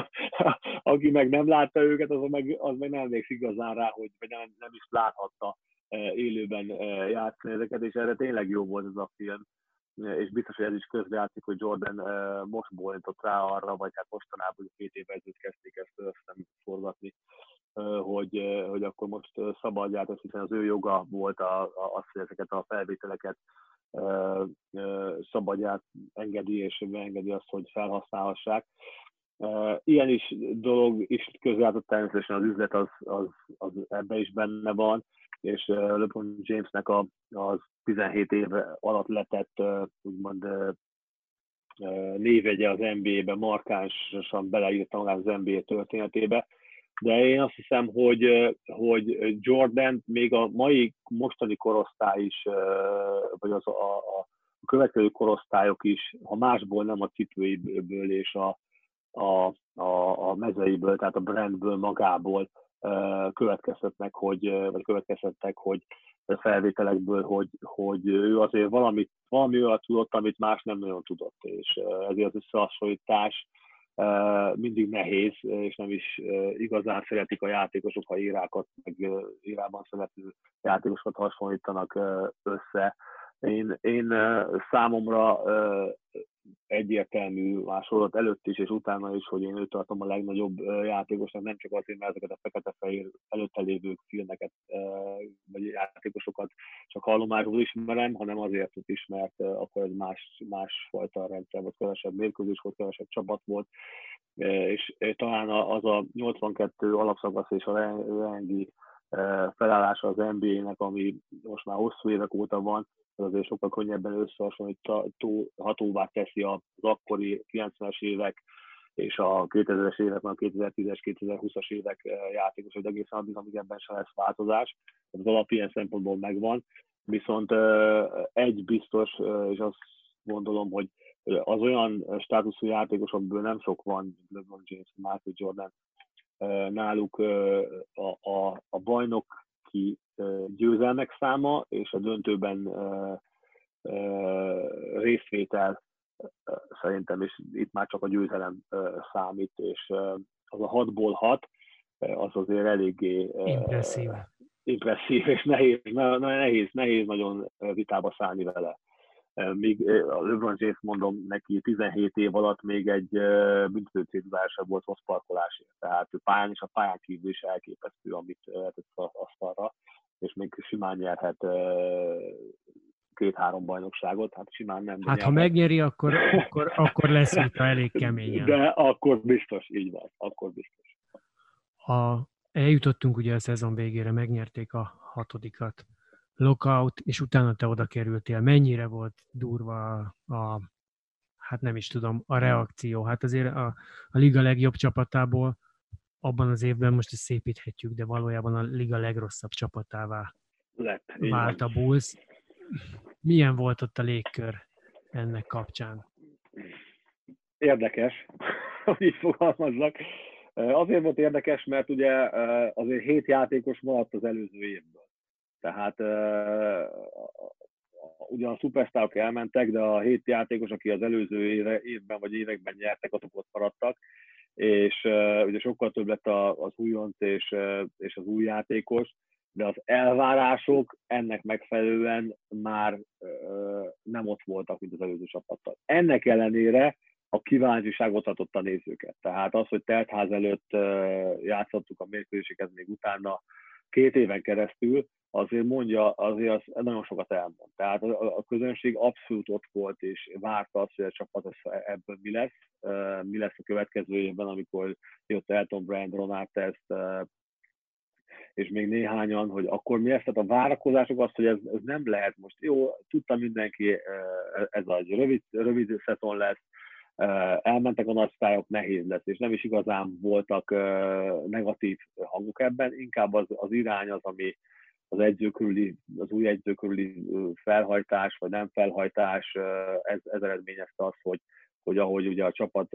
aki meg nem látta őket, az meg, az meg nem emlékszik igazán rá, hogy vagy nem, nem is láthatta élőben játszani ezeket, és erre tényleg jó volt ez a film és biztos, hogy ez is közrejátszik, hogy Jordan most bólintott rá arra, vagy hát mostanában, két évvel ezelőtt kezdték ezt összem forgatni, hogy, hogy akkor most szabadját, hiszen az ő joga volt az, hogy ezeket a felvételeket szabadját engedi, és engedi azt, hogy felhasználhassák. Ilyen is dolog is közrejátszott természetesen az üzlet, az, az, az ebbe is benne van, és LeBron Jamesnek a, az 17 év alatt letett úgymond névegye az NBA-be, markánsan beleírta magát az NBA történetébe, de én azt hiszem, hogy, hogy Jordan még a mai mostani korosztály is, vagy az a, a, a következő korosztályok is, ha másból nem a cipőiből és a, a, a, a mezeiből, tehát a brandből magából következtetnek, hogy, vagy következtettek, hogy felvételekből, hogy, hogy ő azért valami, valami olyat tudott, amit más nem nagyon tudott, és ezért az összehasonlítás mindig nehéz, és nem is igazán szeretik a játékosok, ha írákat, meg írában szerető játékosokat hasonlítanak össze. Én, én számomra egy egyértelmű másolat előtt is és utána is, hogy én őt tartom a legnagyobb játékosnak, nem csak azért, mert ezeket a fekete-fehér előtte lévő filmeket vagy játékosokat csak hallomásból ismerem, hanem azért is, mert akkor egy más, másfajta rendszer volt, kevesebb mérkőzés volt, kevesebb csapat volt, és talán az a 82 alapszakasz és a rengi felállása az NBA-nek, ami most már hosszú évek óta van, az azért sokkal könnyebben összehasonlíthatóvá teszi az akkori 90-es évek és a 2000-es évek, a 2010-es, 2020-as évek játékos, hogy egészen addig, amíg ebben sem lesz változás. Az alap ilyen szempontból megvan. Viszont egy biztos, és azt gondolom, hogy az olyan státuszú játékosokból nem sok van, LeBron James, Michael Jordan, náluk a, a, a bajnoki győzelmek száma és a döntőben részvétel szerintem, és itt már csak a győzelem számít, és az a hatból hat, az azért eléggé
impresszív,
impresszív és nehéz, nehéz, nehéz nagyon vitába szállni vele. Míg a LeBron James mondom neki 17 év alatt még egy büntetőcélzása volt rossz parkolásért. Tehát ő pályán és a pályán kívül is elképesztő, amit lehetett az asztalra, és még simán nyerhet két-három bajnokságot, hát simán nem.
Hát ha megnyeri, akkor, akkor, akkor lesz vita elég keményen.
De akkor biztos, így van, akkor biztos.
A, eljutottunk ugye a szezon végére, megnyerték a hatodikat lockout, és utána te oda kerültél. Mennyire volt durva a, hát nem is tudom, a reakció? Hát azért a, a liga legjobb csapatából abban az évben most ezt szépíthetjük, de valójában a liga legrosszabb csapatává
Lett,
vált a Bulls. Milyen volt ott a légkör ennek kapcsán?
Érdekes, hogy így fogalmazzak. Azért volt érdekes, mert ugye azért hét játékos maradt az előző évből. Tehát ugyan a szupersztárok elmentek, de a hét játékos, aki az előző éve, évben vagy években nyertek, azok ott maradtak, és uh, ugye sokkal több lett az újonc és, uh, és az új játékos, de az elvárások ennek megfelelően már uh, nem ott voltak, mint az előző csapattal. Ennek ellenére a kíváncsiságot adott a nézőket. Tehát az, hogy teltház előtt uh, játszottuk a mérkőzéseket még utána két éven keresztül, azért mondja, azért az nagyon sokat elmond. Tehát a, közönség abszolút ott volt, és várta azt, hogy a csapat ebből mi lesz, mi lesz a következő évben, amikor jött Elton Brand, Ronald Test, és még néhányan, hogy akkor mi lesz, tehát a várakozások azt, hogy ez, ez nem lehet most. Jó, tudta mindenki, ez egy rövid, rövid szeton lesz, elmentek a nagy sztályok, nehéz lesz, és nem is igazán voltak negatív hangok ebben, inkább az, az irány az, ami, az edző az új edző felhajtás, vagy nem felhajtás, ez, ez eredményezte azt, hogy, hogy ahogy ugye a csapat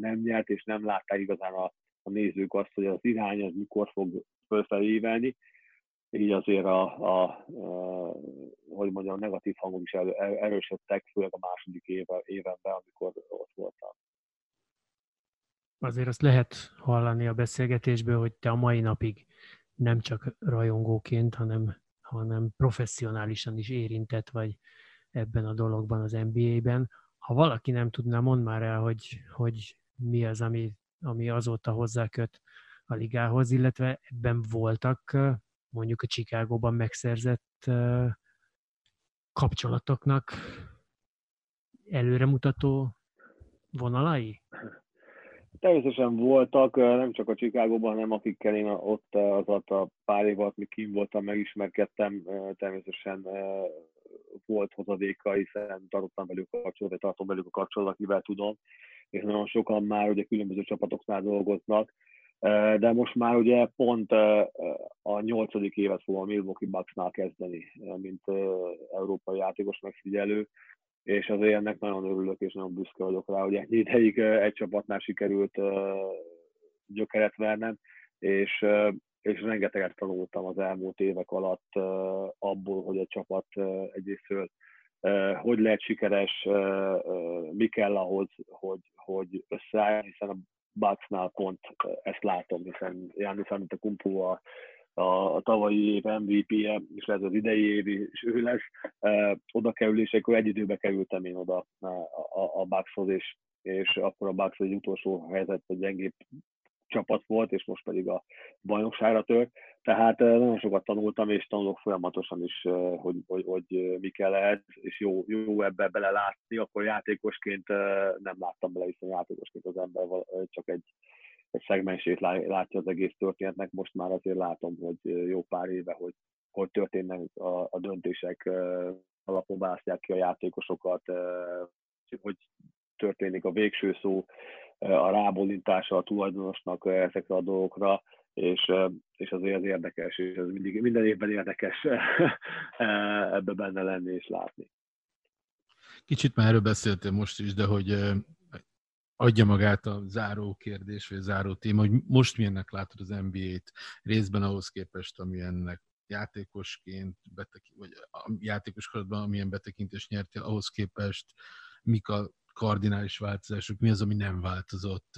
nem nyert, és nem látták igazán a, a nézők azt, hogy az irány az mikor fog fölfelé így azért a, a, a hogy mondjam, a negatív hangok is el, erősödtek, főleg a második éve, évenben, amikor ott voltam.
Azért azt lehet hallani a beszélgetésből, hogy te a mai napig nem csak rajongóként, hanem, hanem professzionálisan is érintett vagy ebben a dologban az NBA-ben. Ha valaki nem tudná, mond már el, hogy, hogy mi az, ami, ami azóta hozzáköt a ligához, illetve ebben voltak mondjuk a Chicagóban megszerzett kapcsolatoknak előremutató vonalai?
Természetesen voltak, nem csak a Csikágóban, hanem akikkel én ott az a pár év alatt, míg voltam, megismerkedtem, természetesen volt hozadéka, hiszen tartottam velük a kapcsolatot, vagy tartom velük a kapcsolatot, akivel tudom, és nagyon sokan már ugye különböző csapatoknál dolgoznak, de most már ugye pont a nyolcadik évet fogom a Milwaukee Bucksnál kezdeni, mint európai játékos megfigyelő, és azért ennek nagyon örülök, és nagyon büszke vagyok rá, hogy ennyi ideig egy csapatnál sikerült gyökeret vernem, és, és rengeteget tanultam az elmúlt évek alatt abból, hogy egy csapat egyrésztől hogy lehet sikeres, mi kell ahhoz, hogy, hogy összeálljon, hiszen a Bucksnál pont ezt látom, hiszen János a Kumpu a a, a tavalyi év MVP-je, és lehet az idei évi is ő lesz, oda kerülésekor egy időbe kerültem én oda a, a, a Buckshoz, és, és akkor a Bucks egy utolsó helyzet, hogy gyengébb csapat volt, és most pedig a bajnokságra tört. Tehát nagyon sokat tanultam, és tanulok folyamatosan is, hogy, hogy, hogy mi kell ehhez, és jó, jó ebbe bele látni, akkor játékosként nem láttam bele, hiszen játékosként az ember csak egy, egy szegmensét látja az egész történetnek, most már azért látom, hogy jó pár éve, hogy hogy történnek a, a döntések, alapon választják ki a játékosokat, hogy történik a végső szó, a rábólintása a tulajdonosnak ezekre a dolgokra, és, és azért az érdekes, és ez mindig, minden évben érdekes ebbe benne lenni és látni.
Kicsit már erről beszéltél most is, de hogy adja magát a záró kérdés, vagy a záró téma, hogy most milyennek látod az NBA-t részben ahhoz képest, amilyennek játékosként, betekint, vagy a játékoskorodban amilyen betekintést nyertél, ahhoz képest mik a kardinális változások, mi az, ami nem változott,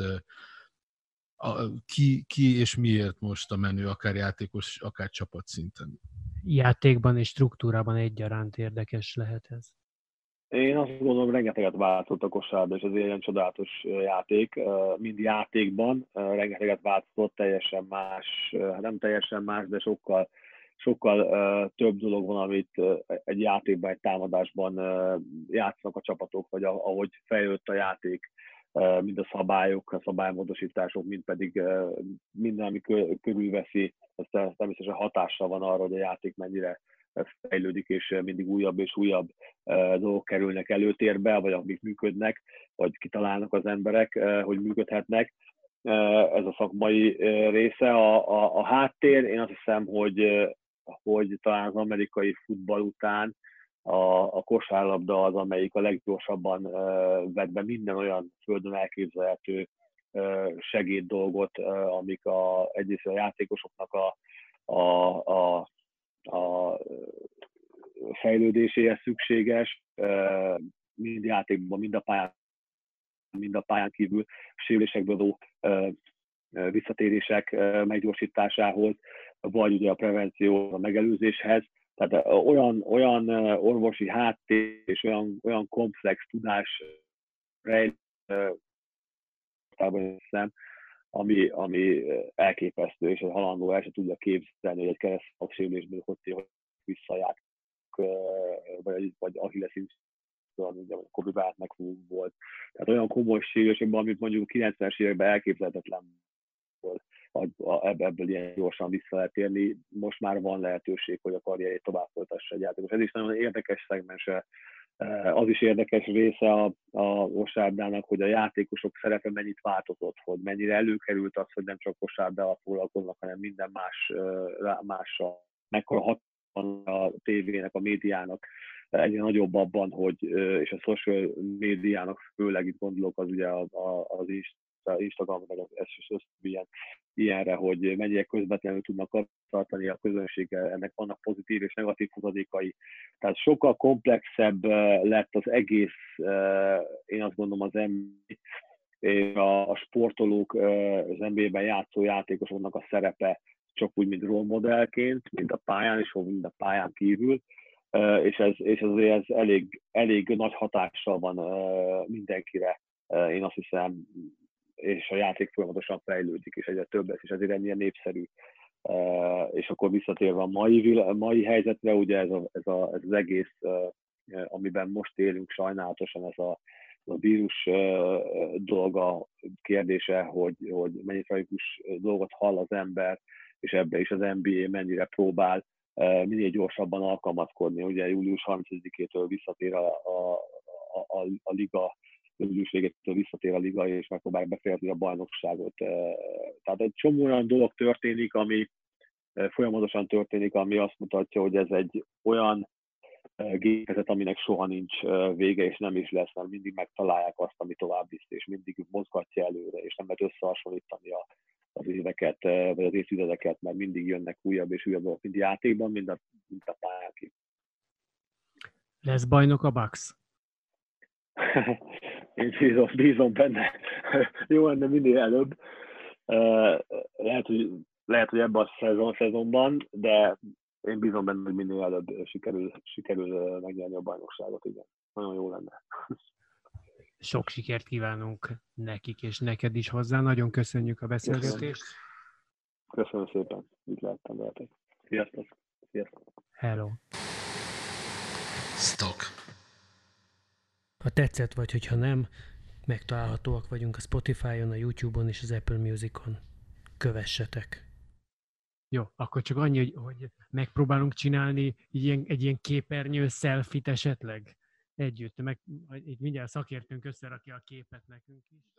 a, ki, ki és miért most a menő, akár játékos, akár csapatszinten?
Játékban és struktúrában egyaránt érdekes lehet ez.
Én azt gondolom, rengeteget változott a kosárban, és ez egy ilyen csodálatos játék. Mind játékban rengeteget változott, teljesen más, nem teljesen más, de sokkal sokkal uh, több dolog van, amit uh, egy játékban, egy támadásban uh, játszanak a csapatok, vagy ahogy fejlődött a játék, uh, mind a szabályok, a szabálymódosítások, mind pedig uh, minden, ami körülveszi, ez természetesen hatással van arra, hogy a játék mennyire fejlődik, és mindig újabb és újabb dolgok kerülnek előtérbe, vagy amik működnek, vagy kitalálnak az emberek, hogy működhetnek ez a szakmai része. A, a, a háttér, én azt hiszem, hogy hogy talán az amerikai futball után a, a kosárlabda az, amelyik a leggyorsabban uh, vett be minden olyan földön elképzelhető uh, segéd dolgot, uh, amik a, egyrészt a játékosoknak a, a, a, a fejlődéséhez szükséges, uh, mind játékban, mind a pályán, mind a pályán kívül sérülésekből adó uh, visszatérések meggyorsításához, vagy ugye a prevenció a megelőzéshez. Tehát olyan, olyan orvosi háttér és olyan, olyan komplex tudás rejt, ami, ami elképesztő, és a halandó el se tudja képzelni, hogy egy keresztfak sérülésből hogy visszajár, vagy, vagy Achilles mint a Kobe Bryantnek volt. Tehát olyan komoly sérülésekben, amit mondjuk 90-es években elképzelhetetlen volt ebből ilyen gyorsan vissza lehet érni. Most már van lehetőség, hogy a karrierjét tovább folytassa egy játékos. Ez is nagyon érdekes szegmense. Eh, az is érdekes része a, a kosárdának, hogy a játékosok szerepe mennyit változott, hogy mennyire előkerült az, hogy nem csak kosárdával foglalkoznak, hanem minden más, eh, mással. Mekkora hat a tévének, a médiának egyre nagyobb abban, hogy, eh, és a social médiának főleg itt gondolok, az ugye az, az Instagram, meg az SSS ilyen, ilyenre, hogy mennyire közvetlenül tudnak tartani a közönséggel, ennek vannak pozitív és negatív hozadékai. Tehát sokkal komplexebb eh, lett az egész, eh, én azt gondolom az NBA, és a, a sportolók, eh, az NBA-ben játszó játékosoknak a szerepe csak úgy, mint rolmodellként, mint a pályán, és mint a pályán kívül, és ez, és azért ez elég, elég nagy hatással van mindenkire. Én azt hiszem, és a játék folyamatosan fejlődik, és egyre több lesz, és ezért ennyire népszerű. És akkor visszatérve a mai, a mai helyzetre, ugye ez, a, ez, a, ez az egész, amiben most élünk, sajnálatosan ez a, a vírus dolga kérdése, hogy, hogy mennyi tragikus dolgot hall az ember, és ebbe is az NBA mennyire próbál minél gyorsabban alkalmazkodni. Ugye július 30-től visszatér a, a, a, a, a liga július végétől visszatér a liga, és megpróbálják befejezni a bajnokságot. Tehát egy csomó olyan dolog történik, ami folyamatosan történik, ami azt mutatja, hogy ez egy olyan gépezet, aminek soha nincs vége, és nem is lesz, mert mindig megtalálják azt, ami tovább visz, és mindig mozgatja előre, és nem lehet összehasonlítani a, az éveket, vagy az évtizedeket, mert mindig jönnek újabb és újabb dolgok, mind játékban, mind a, mind a pályán
Lesz bajnok a Bucks?
én bízom, bízom benne. Jó lenne minél előbb. Lehet, hogy lehet, hogy ebben a szezon, szezonban, de én bízom benne, hogy minél előbb sikerül, sikerül megnyerni a bajnokságot, igen. Nagyon jó lenne.
Sok sikert kívánunk nekik és neked is hozzá. Nagyon köszönjük a beszélgetést.
Köszönöm szépen, itt lehettem veletek. Sziasztok! Sziasztok!
Hello!
Stock.
Ha tetszett, vagy hogyha nem, megtalálhatóak vagyunk a Spotify-on, a YouTube-on és az Apple Music-on. Kövessetek! Jó, akkor csak annyi, hogy, hogy megpróbálunk csinálni ilyen, egy ilyen képernyő selfit esetleg együtt, meg így mindjárt szakértünk összerakja a képet nekünk is.